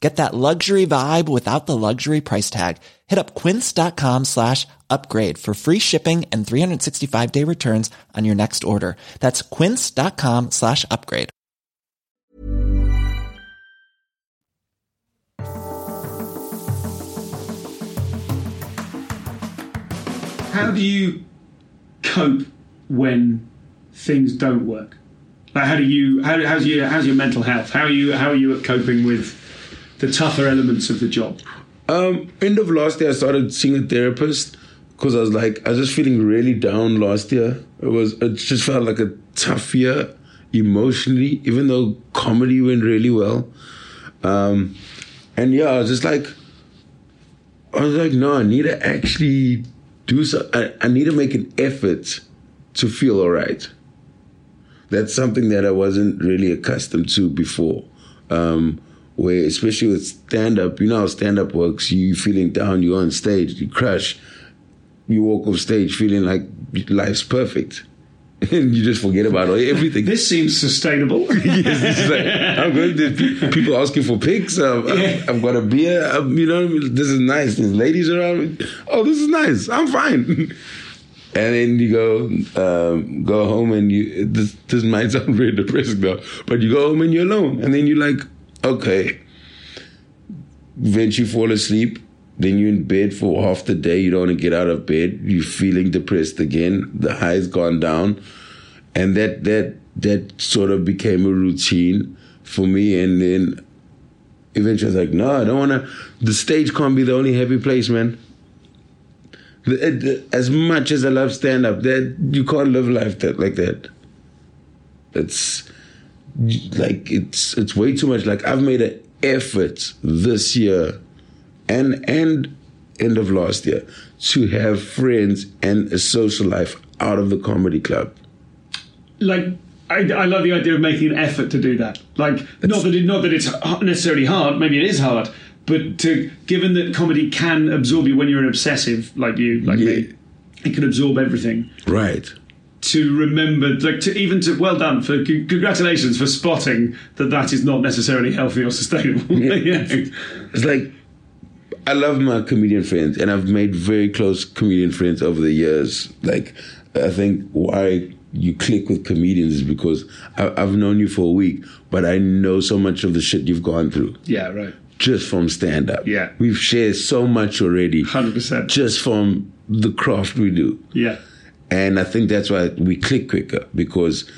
Get that luxury vibe without the luxury price tag. Hit up quince.com slash upgrade for free shipping and 365 day returns on your next order. That's quince.com slash upgrade. How do you cope when things don't work? Like how do you how, how's your how's your mental health? How are you how are you at coping with the tougher elements of the job? Um, end of last year, I started seeing a therapist because I was like, I was just feeling really down last year. It was, it just felt like a tough year emotionally, even though comedy went really well. Um, and yeah, I was just like, I was like, no, I need to actually do so. I, I need to make an effort to feel all right. That's something that I wasn't really accustomed to before. Um, where especially with stand up, you know how stand up works. You feeling down, you're on stage, you crash, you walk off stage feeling like life's perfect. And you just forget about everything. This seems sustainable. yes, like, I'm going to people asking for pics. I've, yeah. I've, got a beer. I'm, you know, this is nice. There's ladies around. Oh, this is nice. I'm fine. and then you go um, go home and you. This, this might sound very depressing though, but you go home and you're alone, and then you're like, okay. Eventually fall asleep. Then you're in bed for half the day. You don't want to get out of bed. You're feeling depressed again. The high's gone down. And that that that sort of became a routine for me. And then eventually I was like, no, I don't want to. The stage can't be the only happy place, man. The, the, as much as I love stand up, that you can't live life that like that. It's like it's it's way too much. Like I've made an effort this year and and end of last year to have friends and a social life out of the comedy club. Like I, I love the idea of making an effort to do that. Like it's, not that it, not that it's necessarily hard. Maybe it is hard, but to given that comedy can absorb you when you're an obsessive like you, like yeah. me, it can absorb everything. Right to remember, like to even to well done for congratulations for spotting that that is not necessarily healthy or sustainable. Yeah. yeah. It's like I love my comedian friends, and I've made very close comedian friends over the years. Like I think why you click with comedians is because I, have known you for a week, but I know so much of the shit you've gone through. Yeah, right. just from stand up. Yeah. We've shared so much already. 100%. Just from the craft we do. Yeah. And I think that's why we click quicker because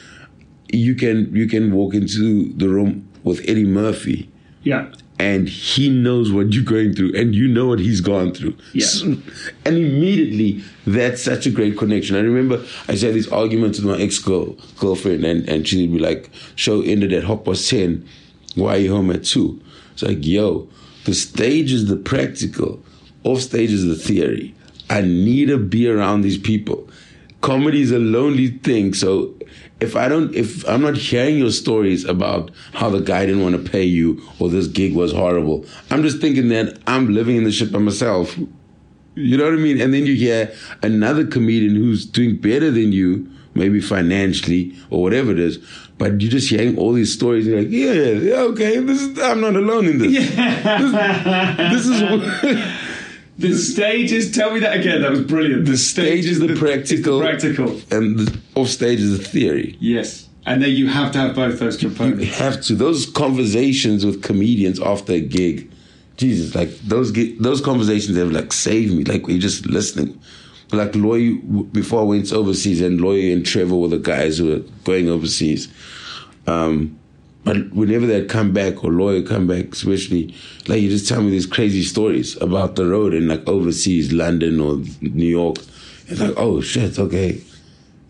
you can you can walk into the room with Eddie Murphy Yeah. and he knows what you're going through and you know what he's gone through. Yeah. So- and immediately that's such a great connection. I remember I had these arguments with my ex girl girlfriend and, and she'd be like, show ended at half past ten, why are you home at two? It's like, yo, the stage is the practical, off stage is the theory. I need to be around these people. Comedy is a lonely thing, so if I don't, if I'm not hearing your stories about how the guy didn't want to pay you or this gig was horrible, I'm just thinking that I'm living in the shit by myself. You know what I mean? And then you hear another comedian who's doing better than you, maybe financially or whatever it is, but you're just hearing all these stories. You're like, yeah, yeah, okay, this is, I'm not alone in this. This, this is. The stages, tell me that again. That was brilliant. The stage is the practical, practical. and the off stage is the theory. Yes. And then you have to have both those components. You have to those conversations with comedians after a gig. Jesus, like those those conversations have like saved me. Like we're just listening. Like Loy before I went overseas, and Loy and Trevor were the guys who were going overseas. Um, but whenever they'd come back or lawyer come back, especially, like you just tell me these crazy stories about the road and like overseas, London or New York. It's like, oh shit, okay.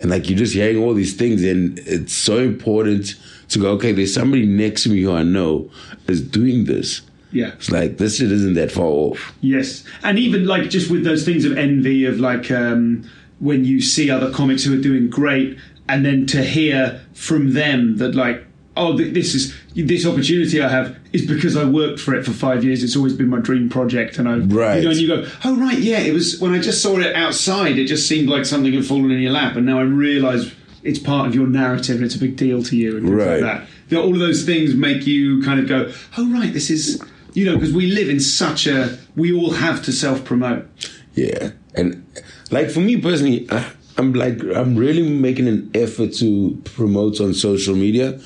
And like you're just hearing all these things, and it's so important to go, okay, there's somebody next to me who I know is doing this. Yeah. It's like this shit isn't that far off. Yes, and even like just with those things of envy of like um, when you see other comics who are doing great, and then to hear from them that like, oh, th- this is this opportunity I have is because I worked for it for five years. It's always been my dream project, and I, Right. you know, and you go, oh right, yeah, it was when I just saw it outside. It just seemed like something had fallen in your lap, and now I realise it's part of your narrative and it's a big deal to you, and things Right. like that. You know, all of those things make you kind of go, oh right, this is. You know, because we live in such a, we all have to self promote. Yeah, and like for me personally, I, I'm like I'm really making an effort to promote on social media,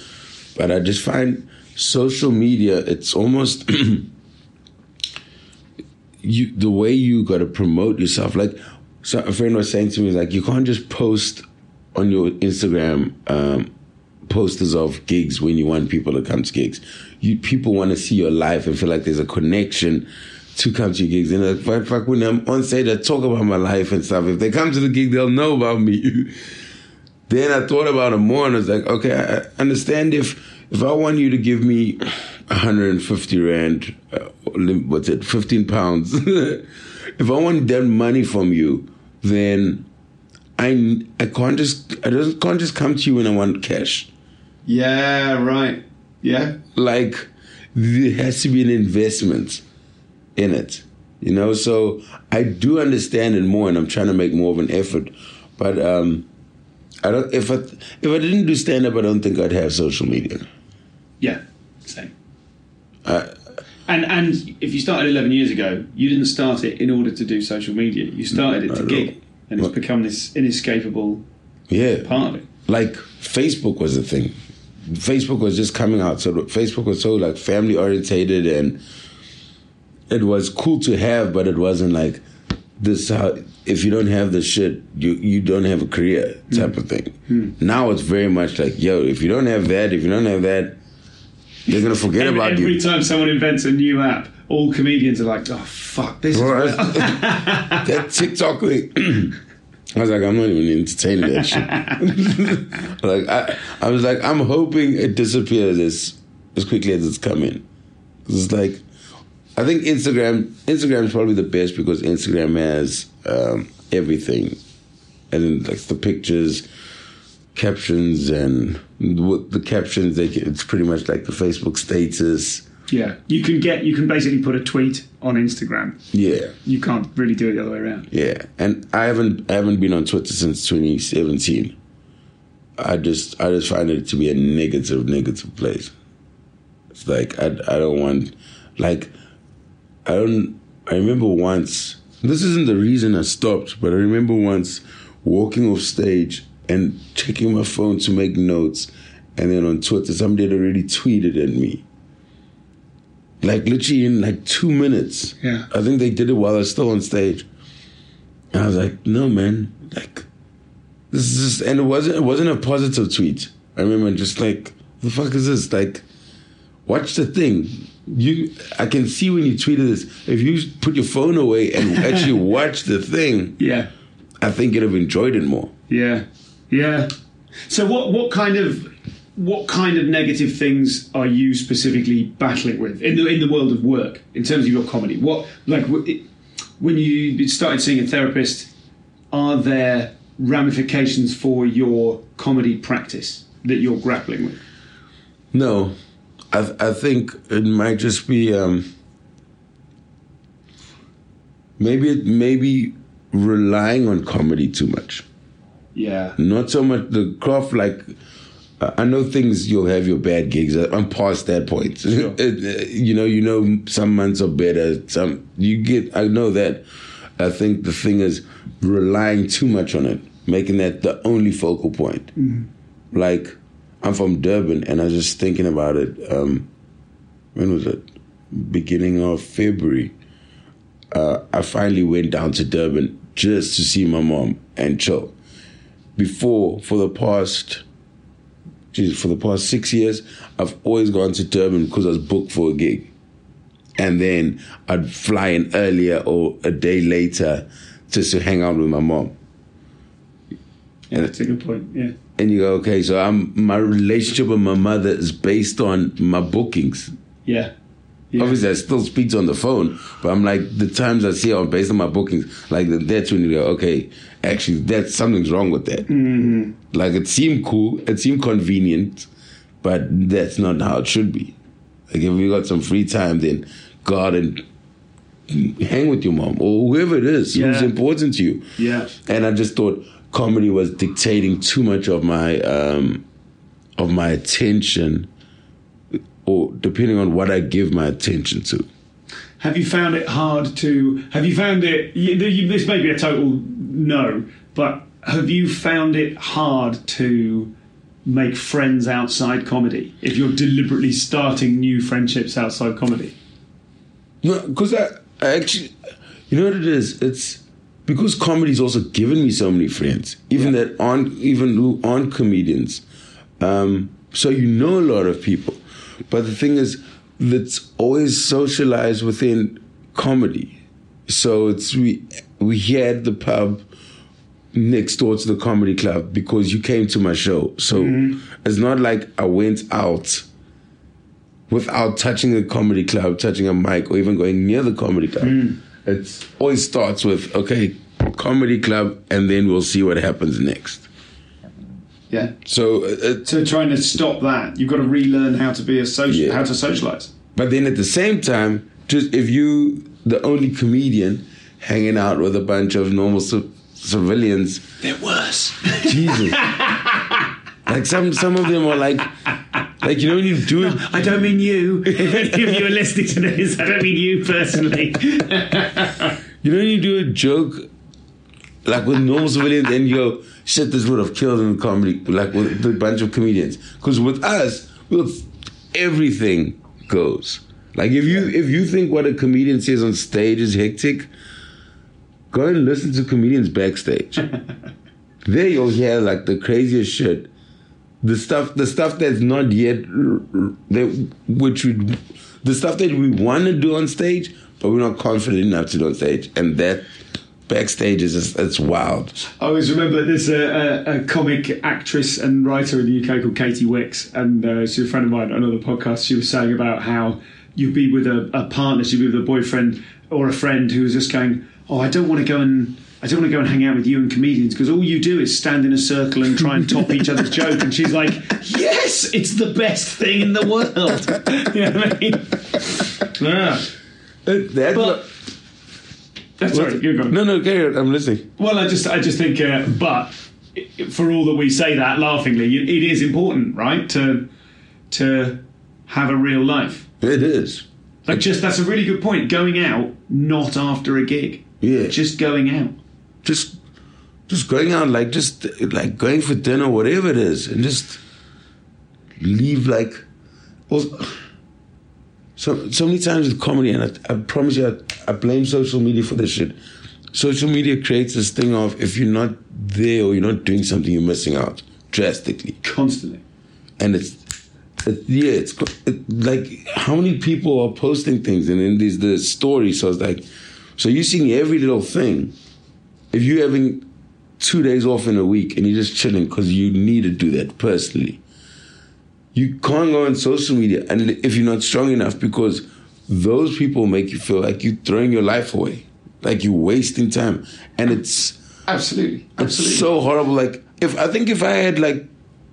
but I just find social media it's almost you the way you got to promote yourself. Like so a friend was saying to me, like you can't just post on your Instagram um, posters of gigs when you want people to come to gigs. You people want to see your life and feel like there's a connection to come to your gigs. And like, fuck, fuck, when I'm on stage, I talk about my life and stuff. If they come to the gig, they'll know about me. then I thought about it more and I was like, okay, I understand if if I want you to give me 150 rand, uh, what's it, 15 pounds. if I want that money from you, then I I can't just I just can't just come to you when I want cash. Yeah, right. Yeah. Like there has to be an investment in it, you know. So I do understand it more, and I'm trying to make more of an effort. But um, I don't. If I if I didn't do stand up, I don't think I'd have social media. Yeah. Same. Uh, And and if you started 11 years ago, you didn't start it in order to do social media. You started it to gig, and it's become this inescapable yeah, part of it. like Facebook was a thing. Facebook was just coming out, so Facebook was so like family orientated, and it was cool to have, but it wasn't like this. How if you don't have the shit, you you don't have a career hmm. type of thing. Hmm. Now it's very much like, yo, if you don't have that, if you don't have that, they're gonna forget Every, about every you. Every time someone invents a new app, all comedians are like, "Oh fuck, this Bro, is." that TikTok thing. I was like, I'm not even entertaining that shit. like, I, I was like, I'm hoping it disappears as as quickly as it's coming. It's like, I think Instagram Instagram is probably the best because Instagram has um, everything, and then like the pictures, captions, and what the captions. They it's pretty much like the Facebook status. Yeah, you can get you can basically put a tweet on Instagram. Yeah. You can't really do it the other way around. Yeah, and I haven't I haven't been on Twitter since 2017. I just I just find it to be a negative negative place. It's like I I don't want like I don't I remember once this isn't the reason I stopped, but I remember once walking off stage and checking my phone to make notes, and then on Twitter somebody had already tweeted at me. like literally in like two minutes. Yeah. I think they did it while I was still on stage. And I was like, no, man, like this is just, and it wasn't, it wasn't a positive tweet. I remember just like, the fuck is this? Like, watch the thing. You, I can see when you tweeted this. If you put your phone away and actually watch the thing, Yeah. I think you'd have enjoyed it more. Yeah, yeah. So what what kind of what kind of negative things are you specifically battling with in the in the world of work in terms of your comedy? What like when you started seeing a therapist, are there ramifications for your comedy practice that you're grappling with? No, I I think it might just be um, maybe it maybe relying on comedy too much. Yeah, Not so much the craft. Like I know things you'll have your bad gigs. I'm past that point. Sure. It- you know, you know, some months are better. Some you get. I know that. I think the thing is relying too much on it, making that the only focal point. Like I'm from Durban, and I was just thinking about it. Um, when was it? Beginning of February. Uh, I finally went down to Durban just to see my mom and chill. Before, for the past, geez, for the past six years, I've always gone to Durban because I was booked for a gig, and then I'd fly in earlier or a day later just to hang out with my mom. yeah, that's a good point. Yeah, And you go, okay, so I'm my relationship with my mother is based on my bookings. yeah, yeah. Obviously, I still speak on the phone, but I'm like the times I see her based on my bookings, like that's when you go, okay, actually, that something's wrong with that. Mm-hmm. Like it seemed cool, it seemed convenient, but that's not how it should be. Like if you got some free time, then go out and hang with your mom or whoever it is who's important to you. Yeah. And I just thought comedy was dictating too much of my um, of my attention, or depending on what I give my attention to. Have you found it hard to? Have you found it? you- This may be a total no, but have you found it hard to make friends outside comedy if you're deliberately starting new friendships outside comedy? No, because I, I actually, you know what it is? It's because comedy's also given me so many friends, even Yeah. that aren't even who aren't comedians. Um, so you know a lot of people, but the thing is, that's always socialized within comedy. So it's we we here at the pub next door to the comedy club because you came to my show. So it's not like I went out without touching the comedy club, touching a mic, or even going near the comedy club. It always starts with okay, comedy club, and then we'll see what happens next. Yeah. So, uh, it, So trying to stop that, you've got to relearn how to be a social, Yeah. how to socialize. but then at the same time, just if you the only comedian hanging out with a bunch of normal ci- civilians, They're worse. Jesus, like some some of them are like, like you know when you do it. I don't mean you. If any of you are listening to this, I don't mean you personally. You know when you do a joke like with normal civilians and you go, shit, this would have killed in comedy, like with a bunch of comedians. Because with us, with everything goes. Like if you if you think what a comedian says on stage is hectic, go and listen to comedians backstage. there you'll hear like the craziest shit. The stuff, the stuff that's not yet, that which we, the stuff that we want to do on stage, but we're not confident enough to do on stage, and that backstage is it's wild. I always remember there's a, a, a comic actress and writer in the UK called Katy Wix, and uh, she's a friend of mine on another podcast. She was saying about how you'd be with a, a partner, she'd be with a boyfriend or a friend who was just going, "Oh, I don't want to go and." I don't want to go and hang out with you and comedians because all you do is stand in a circle and try and top each other's joke. And she's like, "Yes, it's the best thing in the world." you know what I mean? Yeah. That's But- what- Sorry, you're going. No, no, carry on. I'm listening. Well, I just, I just think, uh, but for all that we say that laughingly, it is important, right, to to have a real life. It is. Like, just that's a really good point. Going out, not after a gig. Yeah. Just going out. Just just going out like just like going for dinner whatever it is and just leave like well, so so many times with comedy, and I, I promise you, I, I blame social media for this shit. Social media creates this thing of if you're not there or you're not doing something, you're missing out drastically, Constantly. and it's. It, yeah, it's it, like how many people are posting things and then there's the story. So it's like, so you're seeing every little thing. If you're having two days off in a week and you're just chilling because you need to do that personally, you can't go on social media and if you're not strong enough because those people make you feel like you're throwing your life away, like you're wasting time, and it's Absolutely. it's so horrible. Like if I think if I had like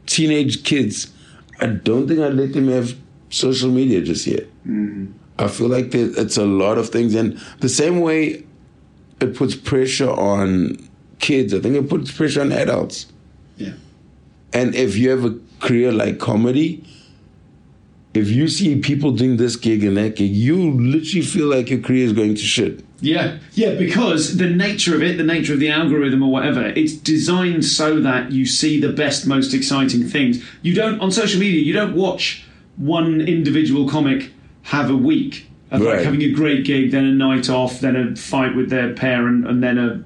teenage kids, I don't think I'd let them have social media just yet. Mm-hmm. I feel like it's a lot of things, and the same way it puts pressure on kids, I think it puts pressure on adults. Yeah. And if you have a career like comedy, if you see people doing this gig and that gig, you literally feel like your career is going to shit. Yeah, yeah, because the nature of it, the nature of the algorithm or whatever, it's designed so that you see the best, most exciting things. You don't, on social media, you don't watch one individual comic have a week of like having a great gig, then a night off, then a fight with their parent, and then a,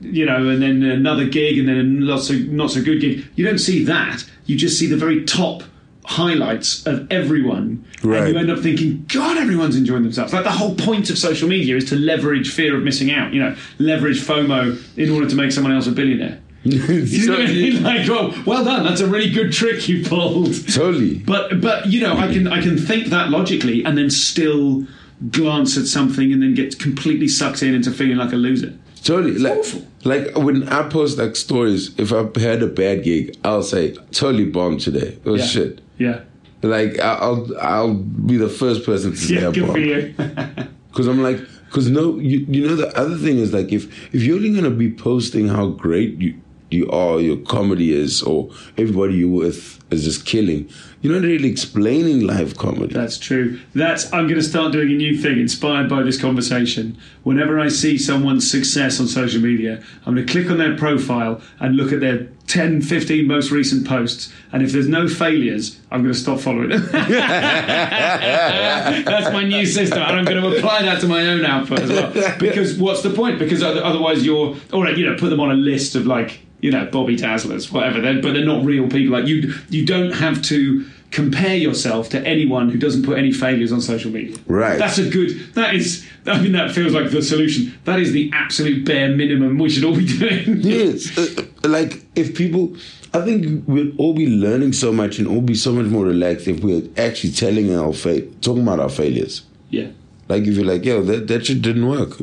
you know, and then another gig, and then a not so, not so good gig. You don't see that. You just see the very top highlights of everyone and you end up thinking god everyone's enjoying themselves like the whole point of social media is to leverage fear of missing out you know leverage fomo in order to make someone else a billionaire you know what I mean? like well, well done that's a really good trick you pulled Totally. but but you know i can i can think that logically and then still glance at something and then get completely sucked in into feeling like a loser Totally. Like, awful. like when I post like stories, if I had a bad gig, I'll say totally bombed today. It was yeah shit. yeah Like I'll I'll be the first person to say yeah good for you because I'm like because no you you know the other thing is like if if you're only gonna be posting how great you you are your comedy is or everybody you're with is just killing you're not really explaining live comedy. That's true. That's I'm going to start doing a new thing inspired by this conversation. Whenever I see someone's success on social media, I'm going to click on their profile and look at their 10, 15 most recent posts. And if there's no failures, I'm going to stop following them. That's my new system, and I'm going to apply that to my own output as well. Because what's the point? Because otherwise, you're all right. You know, put them on a list of like you know Bobby Dazzlers, whatever. Then, but they're not real people. Like you, you don't have to compare yourself to anyone who doesn't put any failures on social media. Right. That's a good. That is. I mean, that feels like the solution. That is the absolute bare minimum we should all be doing. Yes, uh, like if people, I think we'll all be learning so much and all be so much more relaxed if we're actually telling our fa- talking about our failures. yeah. Like if you're like, yo, that that shit didn't work.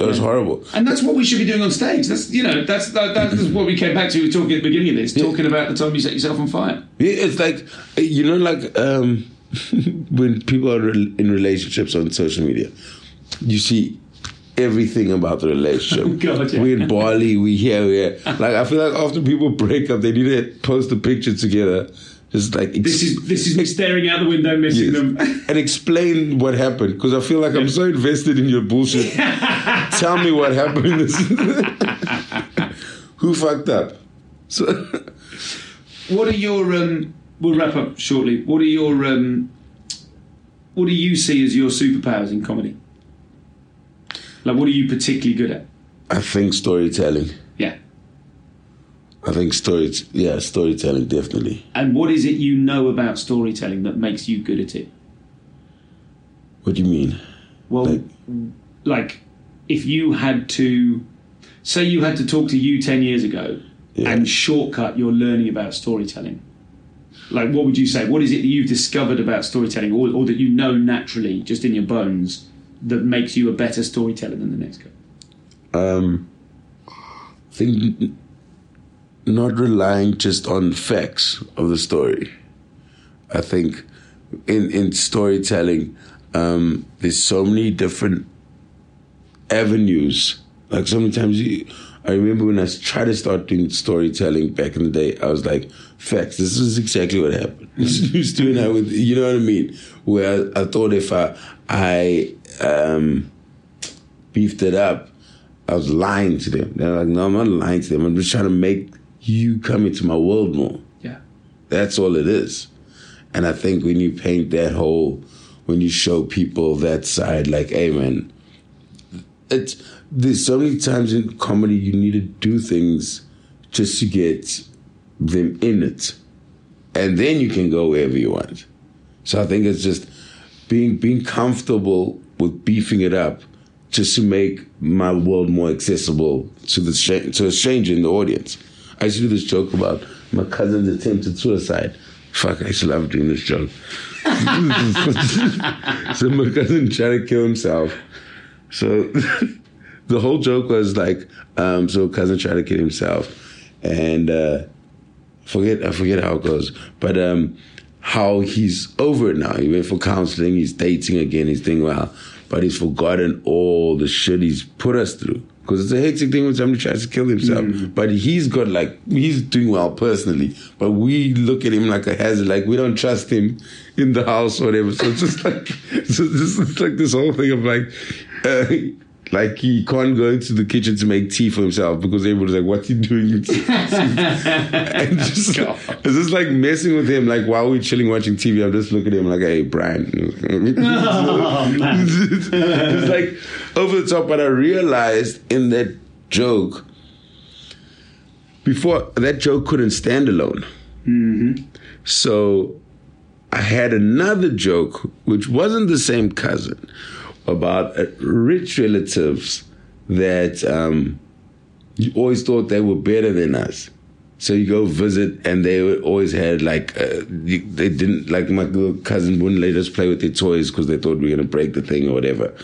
That was horrible. And that's what we should be doing on stage. That's you know that's that, that's what we came back to talking at the beginning of this, talking about the time you set yourself on fire. Yeah, it's like you know, like um, when people are in relationships on social media, you see everything about the relationship. Oh, God, yeah. We in Bali, we here, we here. Like I feel like after people break up, they need to post a picture together. Just like This is this is me staring out the window, missing Yes. them. and explain what happened because I feel like I'm so invested in your bullshit. Tell me what happened. Who fucked up? So, What are your um? We'll wrap up shortly. What are your um? What do you see as your superpowers in comedy? Like, what are you particularly good at? I think storytelling. Yeah. I think story. Yeah, storytelling definitely. And what is it you know about storytelling that makes you good at it? What do you mean? Well, Like- like, if you had to, say, you had to talk to you ten years ago Yeah. and shortcut your learning about storytelling. Like, what would you say? What is it that you've discovered about storytelling, or, or that you know naturally, just in your bones, that makes you a better storyteller than the next guy? Um, I think not relying just on facts of the story. I think in in storytelling, um, there's so many different avenues. Like so many times, you, I remember when I tried to start doing storytelling back in the day, I was like, "Facts. This is exactly what happened." Just doing that with, you know what I mean? Where I, I thought if I I um, beefed it up, I was lying to them. They're like, "No, I'm not lying to them. I'm just trying to make you come into my world more." Yeah. That's all it is. And I think when you paint that whole, when you show people that side, like, hey man, it's there's so many times in comedy you need to do things just to get them in it. And then you can go wherever you want. So I think it's just being being comfortable with beefing it up just to make my world more accessible to the to a stranger in the audience. I used to do this joke about my cousin's attempted suicide. Fuck, I used to love doing this joke. so my cousin tried to kill himself. So the whole joke was like, um, so cousin tried to kill himself, and uh, forget I forget how it goes, but um, how he's over it now. He went for counseling. He's dating again. He's doing well, but he's forgotten all the shit he's put us through. Because it's a hectic thing when somebody tries to kill himself. But he's got like he's doing well personally. But we look at him like a hazard, like we don't trust him in the house or whatever. So it's just like so this is like this whole thing of like uh, like he can't go into the kitchen to make tea for himself because everybody's like, "What's he doing?" and just, it's just like messing with him. Like while we're chilling watching TV, I'm just looking at him like, "Hey, Brian." Oh, man. it's like over the top. But I realized in that joke before that joke couldn't stand alone. So I had another joke, which wasn't the same cousin, about uh, rich relatives that um, you always thought they were better than us. So you go visit, and they always had like uh, they didn't like my cousin wouldn't let us play with their toys because they thought we were gonna break the thing or whatever.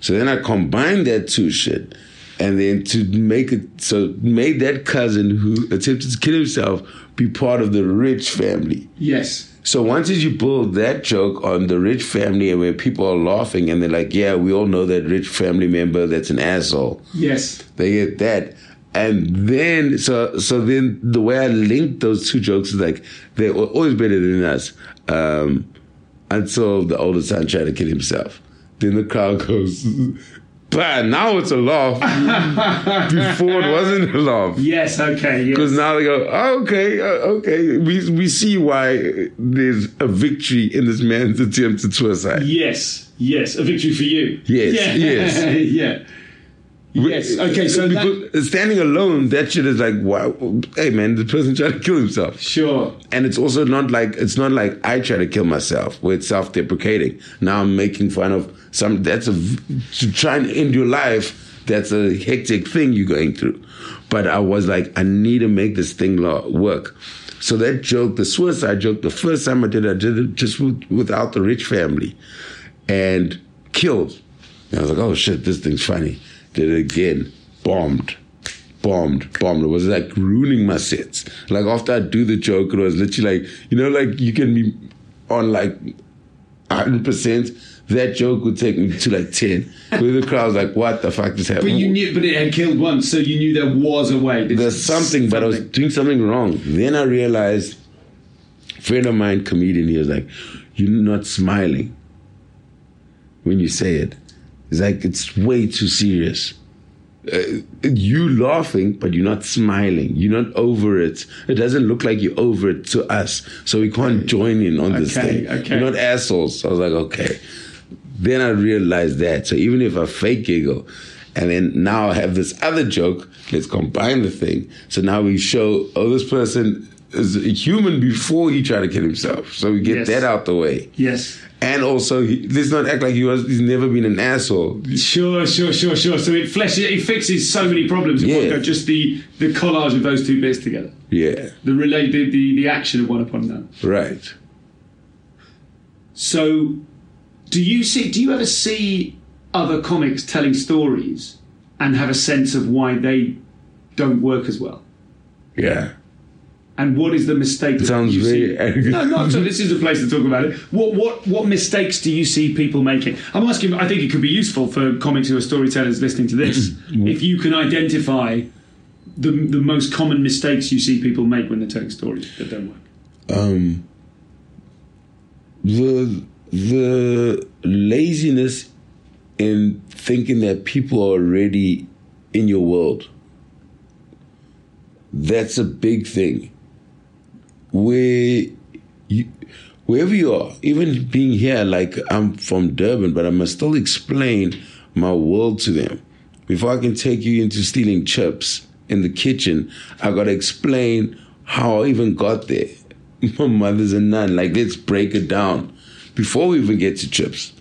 So then I combined that two shit, and then to make it so made that cousin who attempted to kill himself be part of the rich family. Yes. So once you build that joke on the rich family and where people are laughing and they're like, yeah, we all know that rich family member that's an asshole. Yes. They get that. And then, so so then the way I linked those two jokes is like, they're always better than us. Um, until the older son tried to kill himself. Then the crowd goes, bah, now it's a laugh. Before it wasn't a laugh. Yes. Okay. Yes. Because now they go, oh, okay, uh, okay, we we see why there's a victory in this man's attempt at suicide. Yes. Yes. A victory for you. Yes, Yeah. yes. yeah. Yes. Okay. So that, standing alone, that shit is like, wow, hey man, the person tried to kill himself. sure. And it's also not like it's not like I try to kill myself, where it's self-deprecating. Now I'm making fun of some. That's a to try and end your life. That's a hectic thing you're going through. But I was like, I need to make this thing work. So that joke, the suicide joke, the first time I did, it, I did it just with, without the rich family, and killed. And I was like, oh shit, this thing's funny. Did it again, bombed bombed, bombed. It was like ruining my sets. Like after I do the joke, it was literally like, you know, like you can be on like 100%. That joke would take me to like 10. Where the crowd's like, what the fuck is happening? But you knew, but it had killed once, so you knew there was a way. This- There's something, but I was doing something wrong. Then I realized, friend of mine, comedian, he was like, you're not smiling when you say it. It's like, it's way too serious. Uh, you laughing, but you're not smiling. You're not over it. It doesn't look like you're over it to us. So we can't join in on this Okay, thing. okay. You're not assholes. So I was like, okay. Then I realized that. So even if I fake giggle, and then now I have this other joke, let's combine the thing. So now we show, oh, this person is a human before he tried to kill himself. So we get Yes. that out the way. Yes. And also, he, let's not act like he was, he's never been an asshole. Sure, sure, sure, sure. So it fleshes, it fixes so many problems. in one Yeah. go, Just the the collage of those two bits together, Yeah, the relate, the, the the action of one upon another. right. So, do you see? Do you ever see other comics telling stories and have a sense of why they don't work as well? Yeah. And what is the mistake? that sounds you very see? arrogant. No, no. So this is a place to talk about it. What what what mistakes do you see people making? I'm asking. I think it could be useful for comics who are storytellers listening to this. if you can identify the the most common mistakes you see people make when they're telling stories that don't work. um, the the laziness in thinking that people are already in your world. That's a big thing. Where you wherever you are, even being here, like I'm from Durban, but I must still explain my world to them. Before I can take you into stealing chips in the kitchen, I gotta explain how I even got there. My mother's a nun. Like, let's break it down before we even get to chips.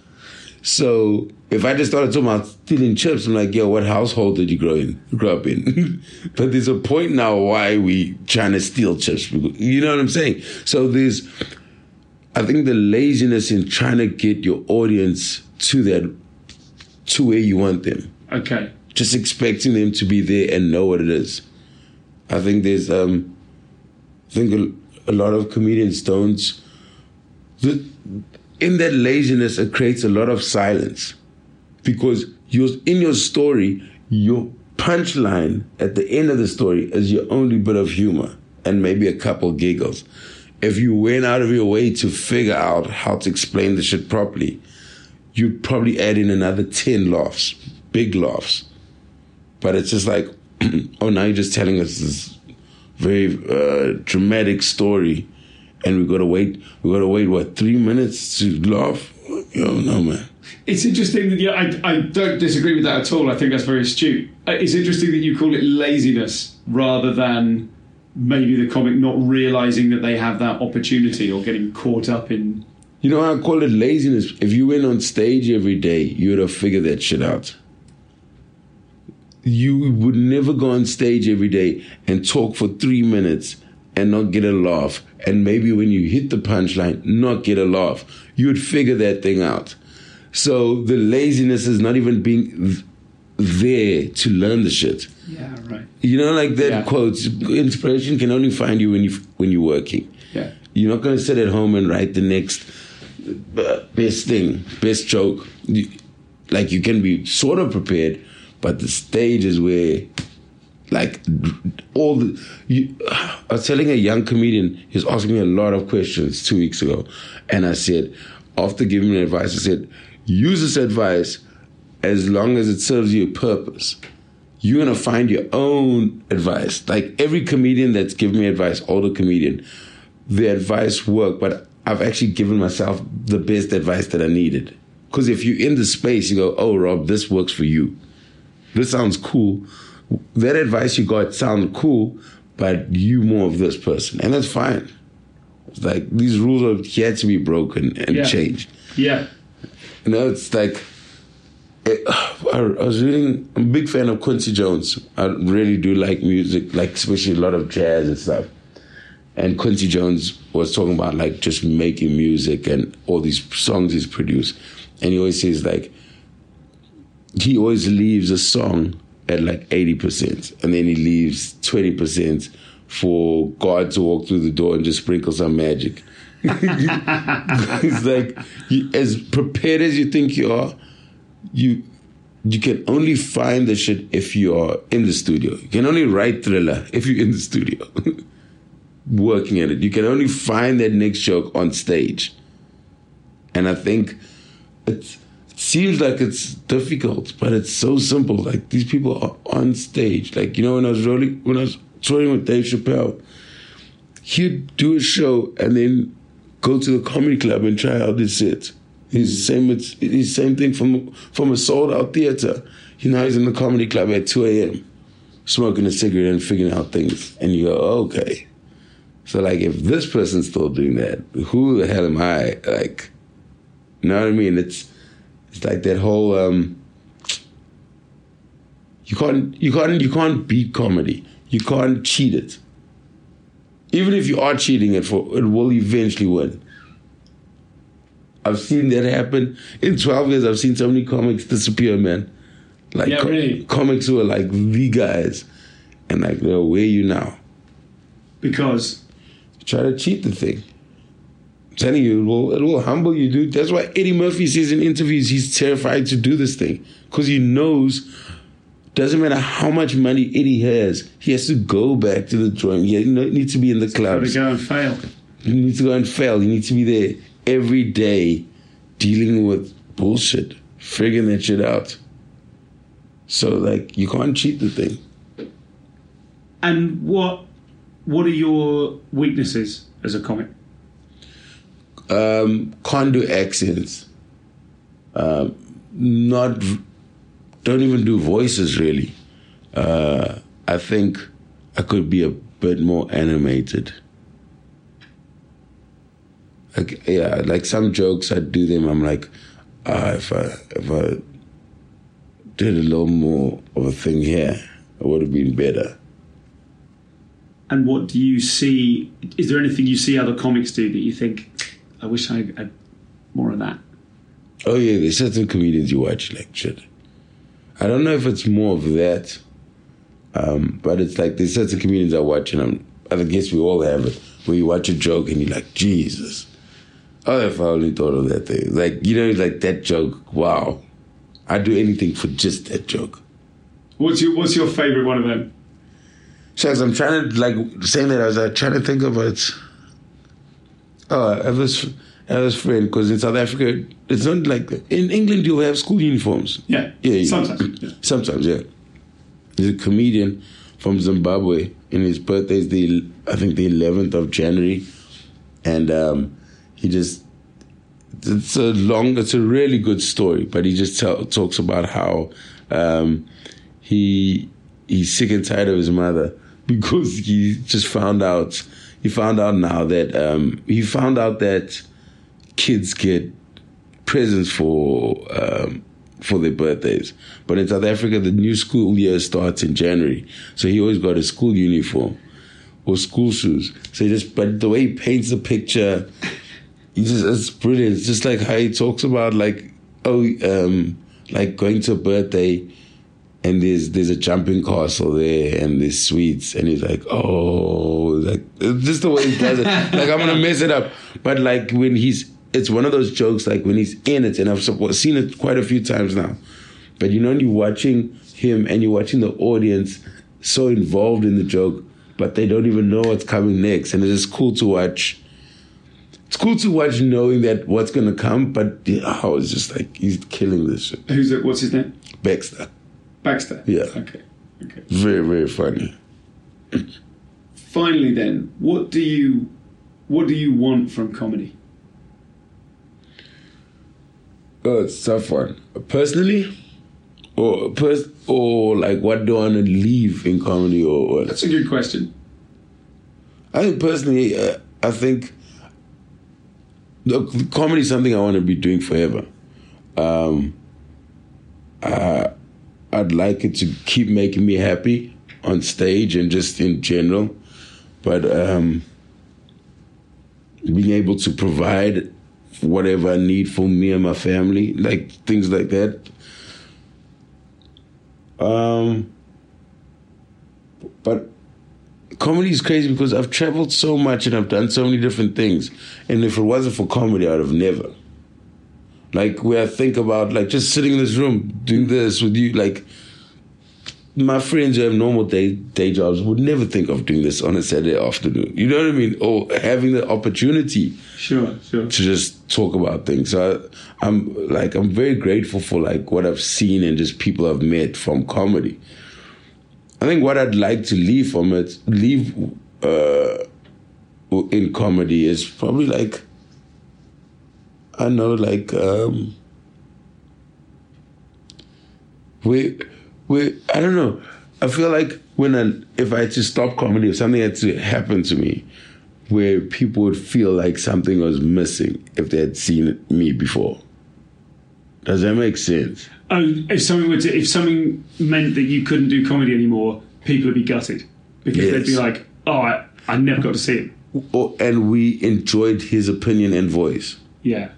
So if I just started talking about stealing chips, I'm like, yo, what household did you grow in? Grow up in? but there's a point now why we trying to steal chips. You know what I'm saying? So there's, I think the laziness in trying to get your audience to that, to where you want them. Okay. Just expecting them to be there and know what it is. I think there's, um, I think a, a lot of comedians don't. The, in that laziness, it creates a lot of silence because you're in your story, your punchline at the end of the story is your only bit of humor and maybe a couple giggles. If you went out of your way to figure out how to explain the shit properly, you'd probably add in another 10 laughs, big laughs. But it's just like, oh, now you're just telling us this very uh, dramatic story and we gotta wait. We gotta wait what three minutes to laugh. Yo, no man. It's interesting that yeah, I, I don't disagree with that at all. I think that's very astute. Uh, It's interesting that you call it laziness rather than maybe the comic not realizing that they have that opportunity or getting caught up in. You know, I call it laziness. If you went on stage every day, you would have figured that shit out. You would never go on stage every day and talk for three minutes and not get a laugh. And maybe when you hit the punchline, not get a laugh. You would figure that thing out. So the laziness is not even being th- there to learn the shit. Yeah, right. You know, like that Yeah. quote: "Inspiration can only find you when you when you're working." Yeah. You're not going to sit at home and write the next uh, best thing, best joke. Like you can be sort of prepared, but the stage is where, like, all the. You, I was telling a young comedian, he was asking me a lot of questions two weeks ago, and I said, after giving him advice, I said, use this advice as long as it serves you a purpose you're gonna find your own advice. Like every comedian that's given me advice, older comedian, the advice worked, but I've actually given myself the best advice that I needed. Because if you're in the space, you go, "Oh, Rob, this works for you. This sounds cool." That advice you got sounded cool, but you more of this person, and that's fine. It's like these rules are yet to be broken and Yeah. changed. Yeah. You know, it's like it, I, I was reading. I'm a big fan of Quincy Jones. I really do like music, like especially a lot of jazz and stuff. And Quincy Jones was talking about like just making music and all these songs he's produced. And he always says like he always leaves a song at like 80%, and then he leaves 20% for God to walk through the door and just sprinkle some magic. it's like you, as prepared as you think you are, you you can only find the shit if you are in the studio. You can only write thriller if you're in the studio, working at it. You can only find that next joke on stage. And I think it seems like it's difficult, but it's so simple. Like these people are on stage. Like you know, when I was rolling, when I was touring with Dave Chappelle, he'd do a show and then go to the comedy club and try out his set. He's same. It's he's same thing from from a sold out theater. You know, he's in the comedy club at two a.m. smoking a cigarette and figuring out things, and you go, okay. So like, if this person's still doing that, who the hell am I? Like, you know what I mean? It's it's like that whole um. You can't you can't you can't beat comedy. You can't cheat it. Even if you are cheating it for, it will eventually win. I've seen that happen in 12 years. I've seen so many comics disappear, man. Like Yeah, really? comics who are like the guys, and like, yo, where are you now? Because Try to cheat the thing. I'm telling you, it will, it will humble you, dude. That's why Eddie Murphy says in interviews he's terrified to do this thing because he knows. Doesn't matter how much money Eddie has, he has to go back to the drawing. He needs to be in the clubs. got to go and fail. You need to go and fail. He needs to be there every day dealing with bullshit, figuring that shit out. So, like, you can't cheat the thing. And what what are your weaknesses as a comic? Um, can't do accents. Um, not don't even do voices really. Uh, I think I could be a bit more animated. Like yeah, like some jokes I do them. I'm like, ah, if I if I did a little more of a thing here, it would have been better. And what do you see? Is there anything you see other comics do that you think, I wish I had more of that? Oh yeah, there's certain comedians you watch like shit. I don't know if it's more of that, um, but it's like there's certain comedians I watch, and I'm, I guess we all have it, where you watch a joke and you're like, Jesus, oh, if I only thought of that thing. Like you know, like that joke. Wow, I'd do anything for just that joke. What's your What's your favorite one of them? Shucks, I'm trying to like saying that I was like, trying to think of it. Oh, I was I was friend because in South Africa it's not like in England you'll have school uniforms. Yeah, yeah, sometimes. Yeah. Sometimes, yeah. There's a comedian from Zimbabwe, and his birthday is the I think the 11th of January, and um, he just it's a long, it's a really good story, but he just tell, talks about how um, he he's sick and tired of his mother because he just found out he found out now that um, he found out that kids get presents for um, for their birthdays. But in South Africa, the new school year starts in January, so he always got a school uniform or school shoes. So he just, but the way he paints the picture, he just it's brilliant. It's just like how he talks about like oh um, like going to a birthday. And there's there's a jumping castle there, and there's sweets, and he's like, oh, like just the way he does it. like I'm gonna mess it up, but like when he's it's one of those jokes like when he's in it, and I've seen it quite a few times now. But you know, you're watching him and you're watching the audience so involved in the joke, but they don't even know what's coming next, and it's just cool to watch. It's cool to watch knowing that what's gonna come, but oh, I was just like he's killing this shit. Who's it? What's his name? Baxter. Baxter. Yeah. Okay. Okay. Very very funny. Finally, then, what do you what do you want from comedy? Oh, it's a tough one. Personally, or pers- or like what do I want to leave in comedy, or what? That's a good question. I think personally, uh, I think the comedy is something I want to be doing forever. Um, I, I'd like it to keep making me happy on stage and just in general, but um, being able to provide whatever I need for me and my family, like things like that. Um, but comedy is crazy because I've traveled so much and I've done so many different things. And if it wasn't for comedy, I'd have never. Like where I think about like just sitting in this room doing this with you, like my friends who have normal day day jobs would never think of doing this on a Saturday afternoon. You know what I mean? Or having the opportunity Sure, sure. to just talk about things. So I, I'm like I'm very grateful for like what I've seen and just people I've met from comedy. I think what I'd like to leave from it, leave uh, in comedy is probably like I know like um, we we I don't know. I feel like when I, if I had to stop comedy, if something had to happen to me, where people would feel like something was missing if they had seen me before. Does that make sense? Oh, if something were to, if something meant that you couldn't do comedy anymore, people would be gutted because they'd be like, "Oh, I, I never got to see him." Or, and we enjoyed his opinion and voice. Yeah,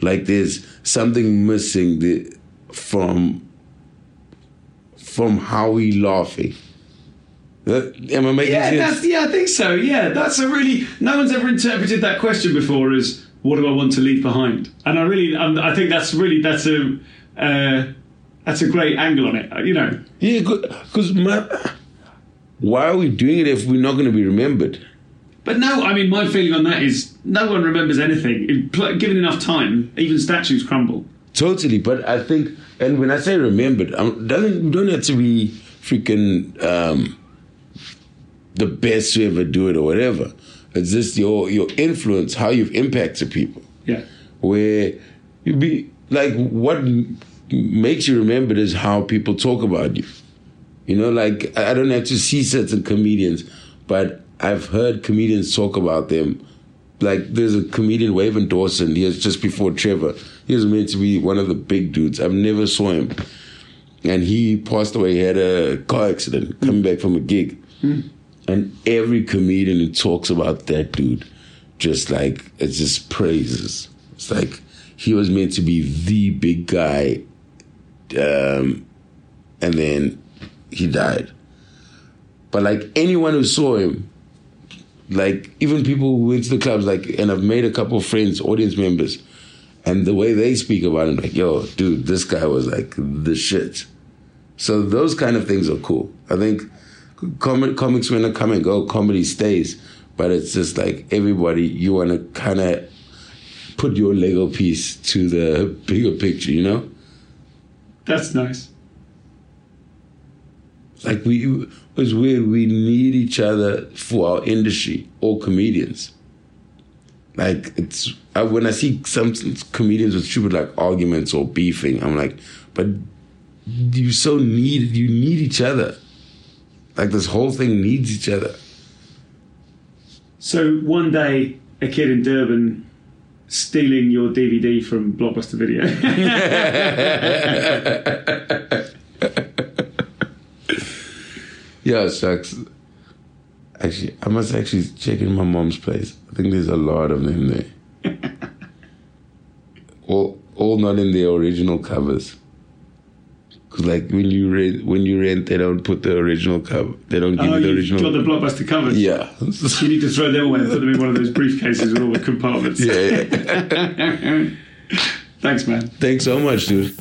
Like there's something missing the, from from how we laughing. That, am I making yeah, sense? that's, yeah, I think so. Yeah, that's a really no one's ever interpreted that question before as what do I want to leave behind, and I really, um, I think that's really that's a uh, that's a great angle on it. uh, You know, Yeah, because why are we doing it if we're not going to be remembered? but no, I mean, my feeling on that is no one remembers anything. In given enough time, even statues crumble. Totally, but I think, and when I say remembered, um, doesn't don't have to be freaking um, the best to ever do it or whatever. It's just your your influence, how you've impacted people. Yeah. Where you be like, what makes you remembered is how people talk about you. You know, like I I don't have to see certain comedians, but I've heard comedians talk about them. Like there's a comedian, Waven Dawson. He was just before Trevor. He was meant to be one of the big dudes. I've never saw him, and he passed away. He had a car accident coming back from a gig, and every comedian who talks about that dude, just like it's just praises. It's like he was meant to be the big guy, um, and then he died. But like anyone who saw him, like even people who went to the clubs, like, and I've made a couple of friends, audience members, and the way they speak about him, like, yo, dude, this guy was like the shit. So those kind of things are cool. I think com- comics when they come and go, comedy stays, but it's just like everybody, you want to kind of put your Lego piece to the bigger picture, you know? That's nice. Like we, it's weird. We need each other for our industry, all comedians. Like it's I, when I see some comedians with stupid like arguments or beefing, I'm like, but you so need you need each other. Like this whole thing needs each other. So one day, a kid in Durban stealing your DVD from Blockbuster Video. Yeah, it sucks. Actually, I must actually check in my mom's place. I think there's a lot of them there. all, all not in their original covers. Cause like when you rent, when you rent, they don't put the original cover. They don't give oh, you the original. got the Blockbuster covers. yeah, You need to throw them away and put them in one of those briefcases with all the compartments. yeah, yeah. Thanks, man. Thanks so much, dude.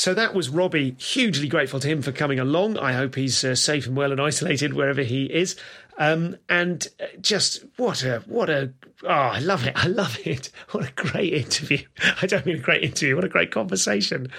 So that was Robby. Hugely grateful to him for coming along. I hope he's uh, safe and well and isolated wherever he is. Um, and uh, just what a what a oh, I love it. I love it. What a great interview. I don't mean a great interview. What a great conversation.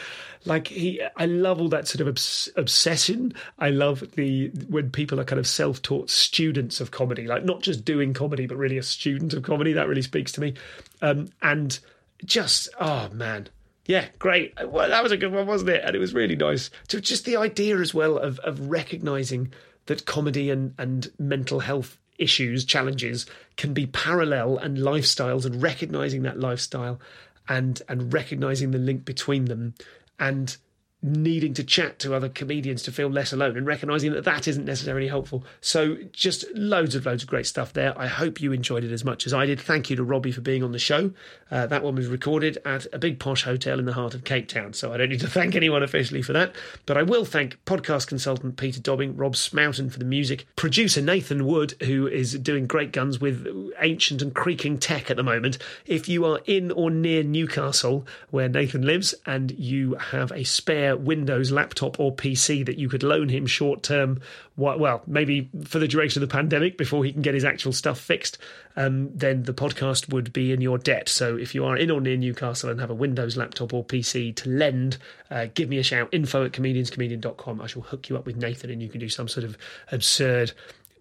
Like he, I love all that sort of obs- obsession. I love the when people are kind of self-taught students of comedy, like not just doing comedy, but really a student of comedy. That really speaks to me. Um, and just oh man, yeah, great. Well, that was a good one, wasn't it? And it was really nice So just the idea as well of of recognizing that comedy and and mental health issues, challenges can be parallel and lifestyles, and recognizing that lifestyle and and recognizing the link between them and needing to chat to other comedians to feel less alone and recognizing that that isn't necessarily helpful. So just loads of loads of great stuff there. I hope you enjoyed it as much as I did. Thank you to Robby for being on the show. Uh, that one was recorded at a big posh hotel in the heart of Cape Town, so I don't need to thank anyone officially for that. But I will thank podcast consultant Peter Dobbing, Rob Smoughton for the music, producer Nathan Wood, who is doing great guns with ancient and creaking tech at the moment. If you are in or near Newcastle, where Nathan lives, and you have a spare Windows laptop or PC that you could loan him short term, well, maybe for the duration of the pandemic before he can get his actual stuff fixed, um, then the podcast would be in your debt. So if you are in or near Newcastle and have a Windows laptop or PC to lend, uh, give me a shout. Info at comedianscomedian.com. I shall hook you up with Nathan and you can do some sort of absurd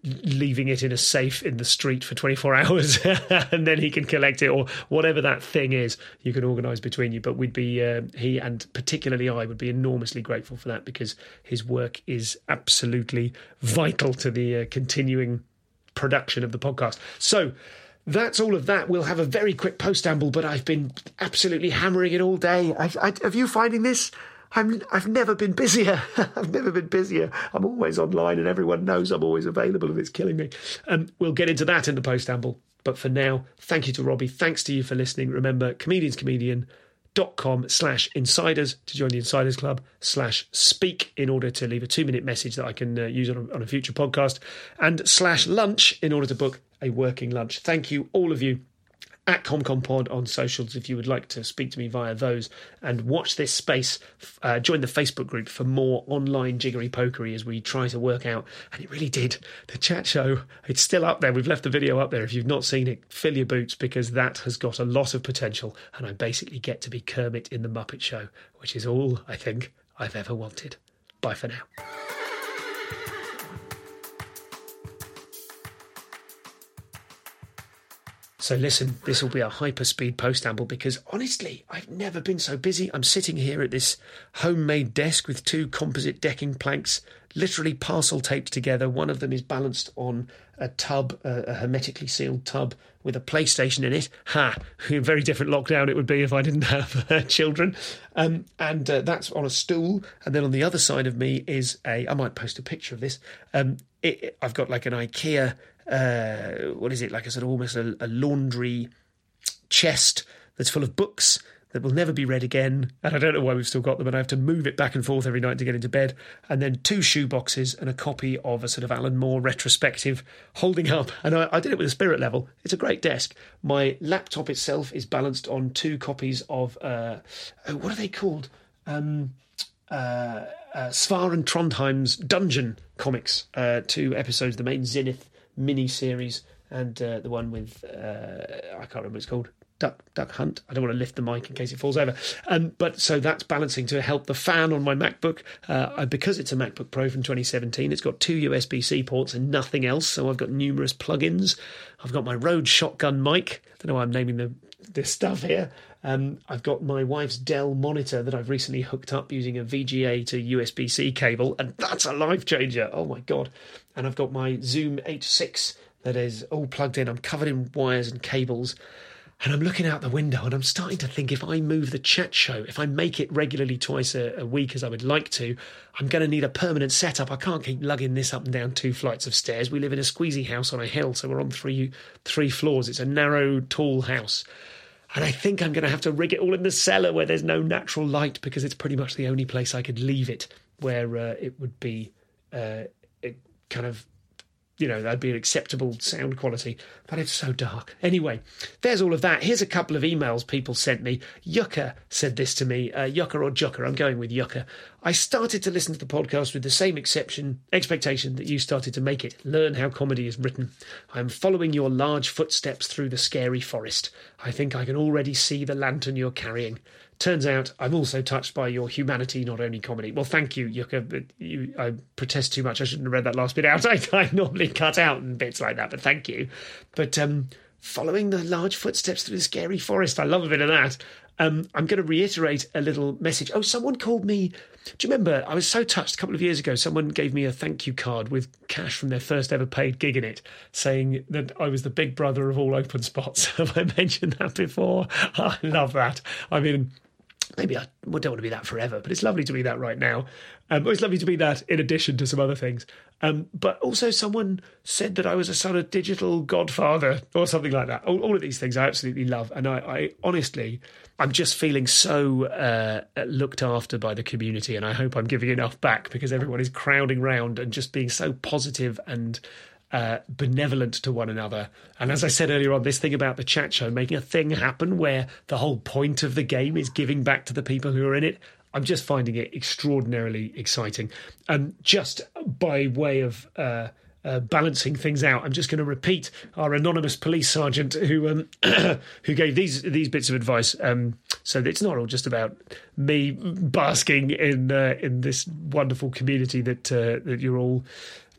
leaving it in a safe in the street for 24 hours and then he can collect it or whatever that thing is you can organise between you but we'd be uh, he and particularly I would be enormously grateful for that because his work is absolutely vital to the uh, continuing production of the podcast so that's all of that. We'll have a very quick post amble, but I've been absolutely hammering it all day. I, I, have you finding this? I'm, I've never been busier. I've never been busier. I'm always online and everyone knows I'm always available and it's killing me. Um, we'll get into that in the post amble. But for now, thank you to Robby. Thanks to you for listening. Remember, comedianscomedian.com slash insiders to join the insiders club slash speak in order to leave a two minute message that I can uh, use on a, on a future podcast and slash lunch in order to book a working lunch. Thank you, all of you at ComComPod on socials if you would like to speak to me via those and watch this space. Uh, join the Facebook group for more online jiggery pokery as we try to work out. And it really did. The chat show, it's still up there. We've left the video up there. If you've not seen it, fill your boots because that has got a lot of potential. And I basically get to be Kermit in the Muppet Show, which is all I think I've ever wanted. Bye for now. So listen, this will be a hyperspeed postamble because honestly, I've never been so busy. I'm sitting here at this homemade desk with two composite decking planks, literally parcel taped together. One of them is balanced on a tub, a, hermetically sealed tub with a PlayStation in it. Ha! Very different lockdown it would be if I didn't have uh, children. Um, and uh, that's on a stool. And then on the other side of me is a. I might post a picture of this. Um, it, I've got like an IKEA uh, what is it like a sort of almost a, a laundry chest that's full of books that will never be read again. And I don't know why we've still got them, and I have to move it back and forth every night to get into bed. And then two shoe boxes and a copy of a sort of Alan Moore retrospective holding up. And I, I did it with a spirit level. It's a great desk. My laptop itself is balanced on two copies of, uh, oh, what are they called? Um, uh, uh, Sfar and Trondheim's Dungeon comics, uh, two episodes, the main Zenith mini series, and uh, the one with uh, I can't remember what it's called. Duck, duck hunt. I don't want to lift the mic in case it falls over. Um, but so that's balancing to help the fan on my MacBook. Uh, because it's a MacBook Pro from 2017, it's got two USB C ports and nothing else. So I've got numerous plugins. I've got my Rode Shotgun mic. I don't know why I'm naming the this stuff here. Um, I've got my wife's Dell monitor that I've recently hooked up using a VGA to USB C cable, and that's a life changer. Oh my god! And I've got my Zoom H6 that is all plugged in. I'm covered in wires and cables. And I'm looking out the window and I'm starting to think if I move the chat show, if I make it regularly twice a, a week as I would like to, I'm going to need a permanent setup. I can't keep lugging this up and down two flights of stairs. We live in a squeezy house on a hill, so we're on three three floors. It's a narrow, tall house. And I think I'm going to have to rig it all in the cellar where there's no natural light because it's pretty much the only place I could leave it where uh, it would be uh, kind of you know, that'd be an acceptable sound quality, but it's so dark. Anyway, there's all of that. Here's a couple of emails people sent me. Yucca said this to me, uh, Yucca or Jucca, I'm going with Yucca. I started to listen to the podcast with the same exception, expectation that you started to make it. Learn how comedy is written. I am following your large footsteps through the scary forest. I think I can already see the lantern you're carrying. Turns out I'm also touched by your humanity, not only comedy. Well, thank you, Yucca. But you, I protest too much. I shouldn't have read that last bit out. I, I normally cut out bits like that, but thank you. But um, following the large footsteps through the scary forest, I love a bit of that. Um, I'm going to reiterate a little message. Oh, someone called me. Do you remember? I was so touched a couple of years ago. Someone gave me a thank you card with cash from their first ever paid gig in it, saying that I was the big brother of all open spots. Have I mentioned that before? I love that. I mean, maybe I don't want to be that forever, but it's lovely to be that right now. Um, it's lovely to be that in addition to some other things. Um, but also, someone said that I was a sort of digital godfather or something like that. All, all of these things I absolutely love. And I, I honestly, I'm just feeling so uh, looked after by the community. And I hope I'm giving enough back because everyone is crowding round and just being so positive and uh, benevolent to one another. And as I said earlier on, this thing about the chat show making a thing happen where the whole point of the game is giving back to the people who are in it. I'm just finding it extraordinarily exciting. And just by way of uh, uh, balancing things out, I'm just going to repeat our anonymous police sergeant who um, who gave these these bits of advice. Um, so it's not all just about me basking in uh, in this wonderful community that uh, that you're all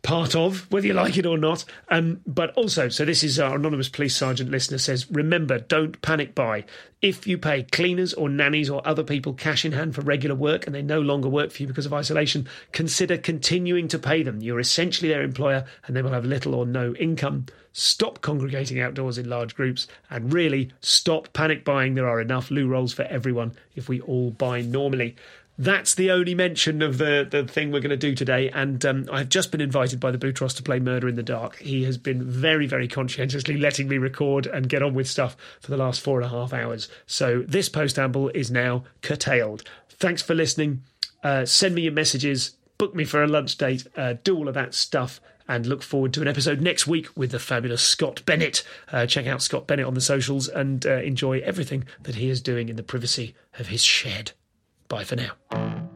part of, whether you like it or not. Um, but also, so this is our anonymous police sergeant listener says, remember, don't panic buy. If you pay cleaners or nannies or other people cash in hand for regular work and they no longer work for you because of isolation, consider continuing to pay them. You're essentially their employer and they will have little or no income. Stop congregating outdoors in large groups and really stop panic buying. There are enough loo rolls for everyone if we all buy normally that's the only mention of the, the thing we're going to do today. And um, I've just been invited by the Boutros to play Murder in the Dark. He has been very, very conscientiously letting me record and get on with stuff for the last four and a half hours. So this postamble is now curtailed. Thanks for listening. Uh, send me your messages, book me for a lunch date, uh, do all of that stuff. And look forward to an episode next week with the fabulous Scott Bennett. Uh, check out Scott Bennett on the socials and uh, enjoy everything that he is doing in the privacy of his shed. Bye for now.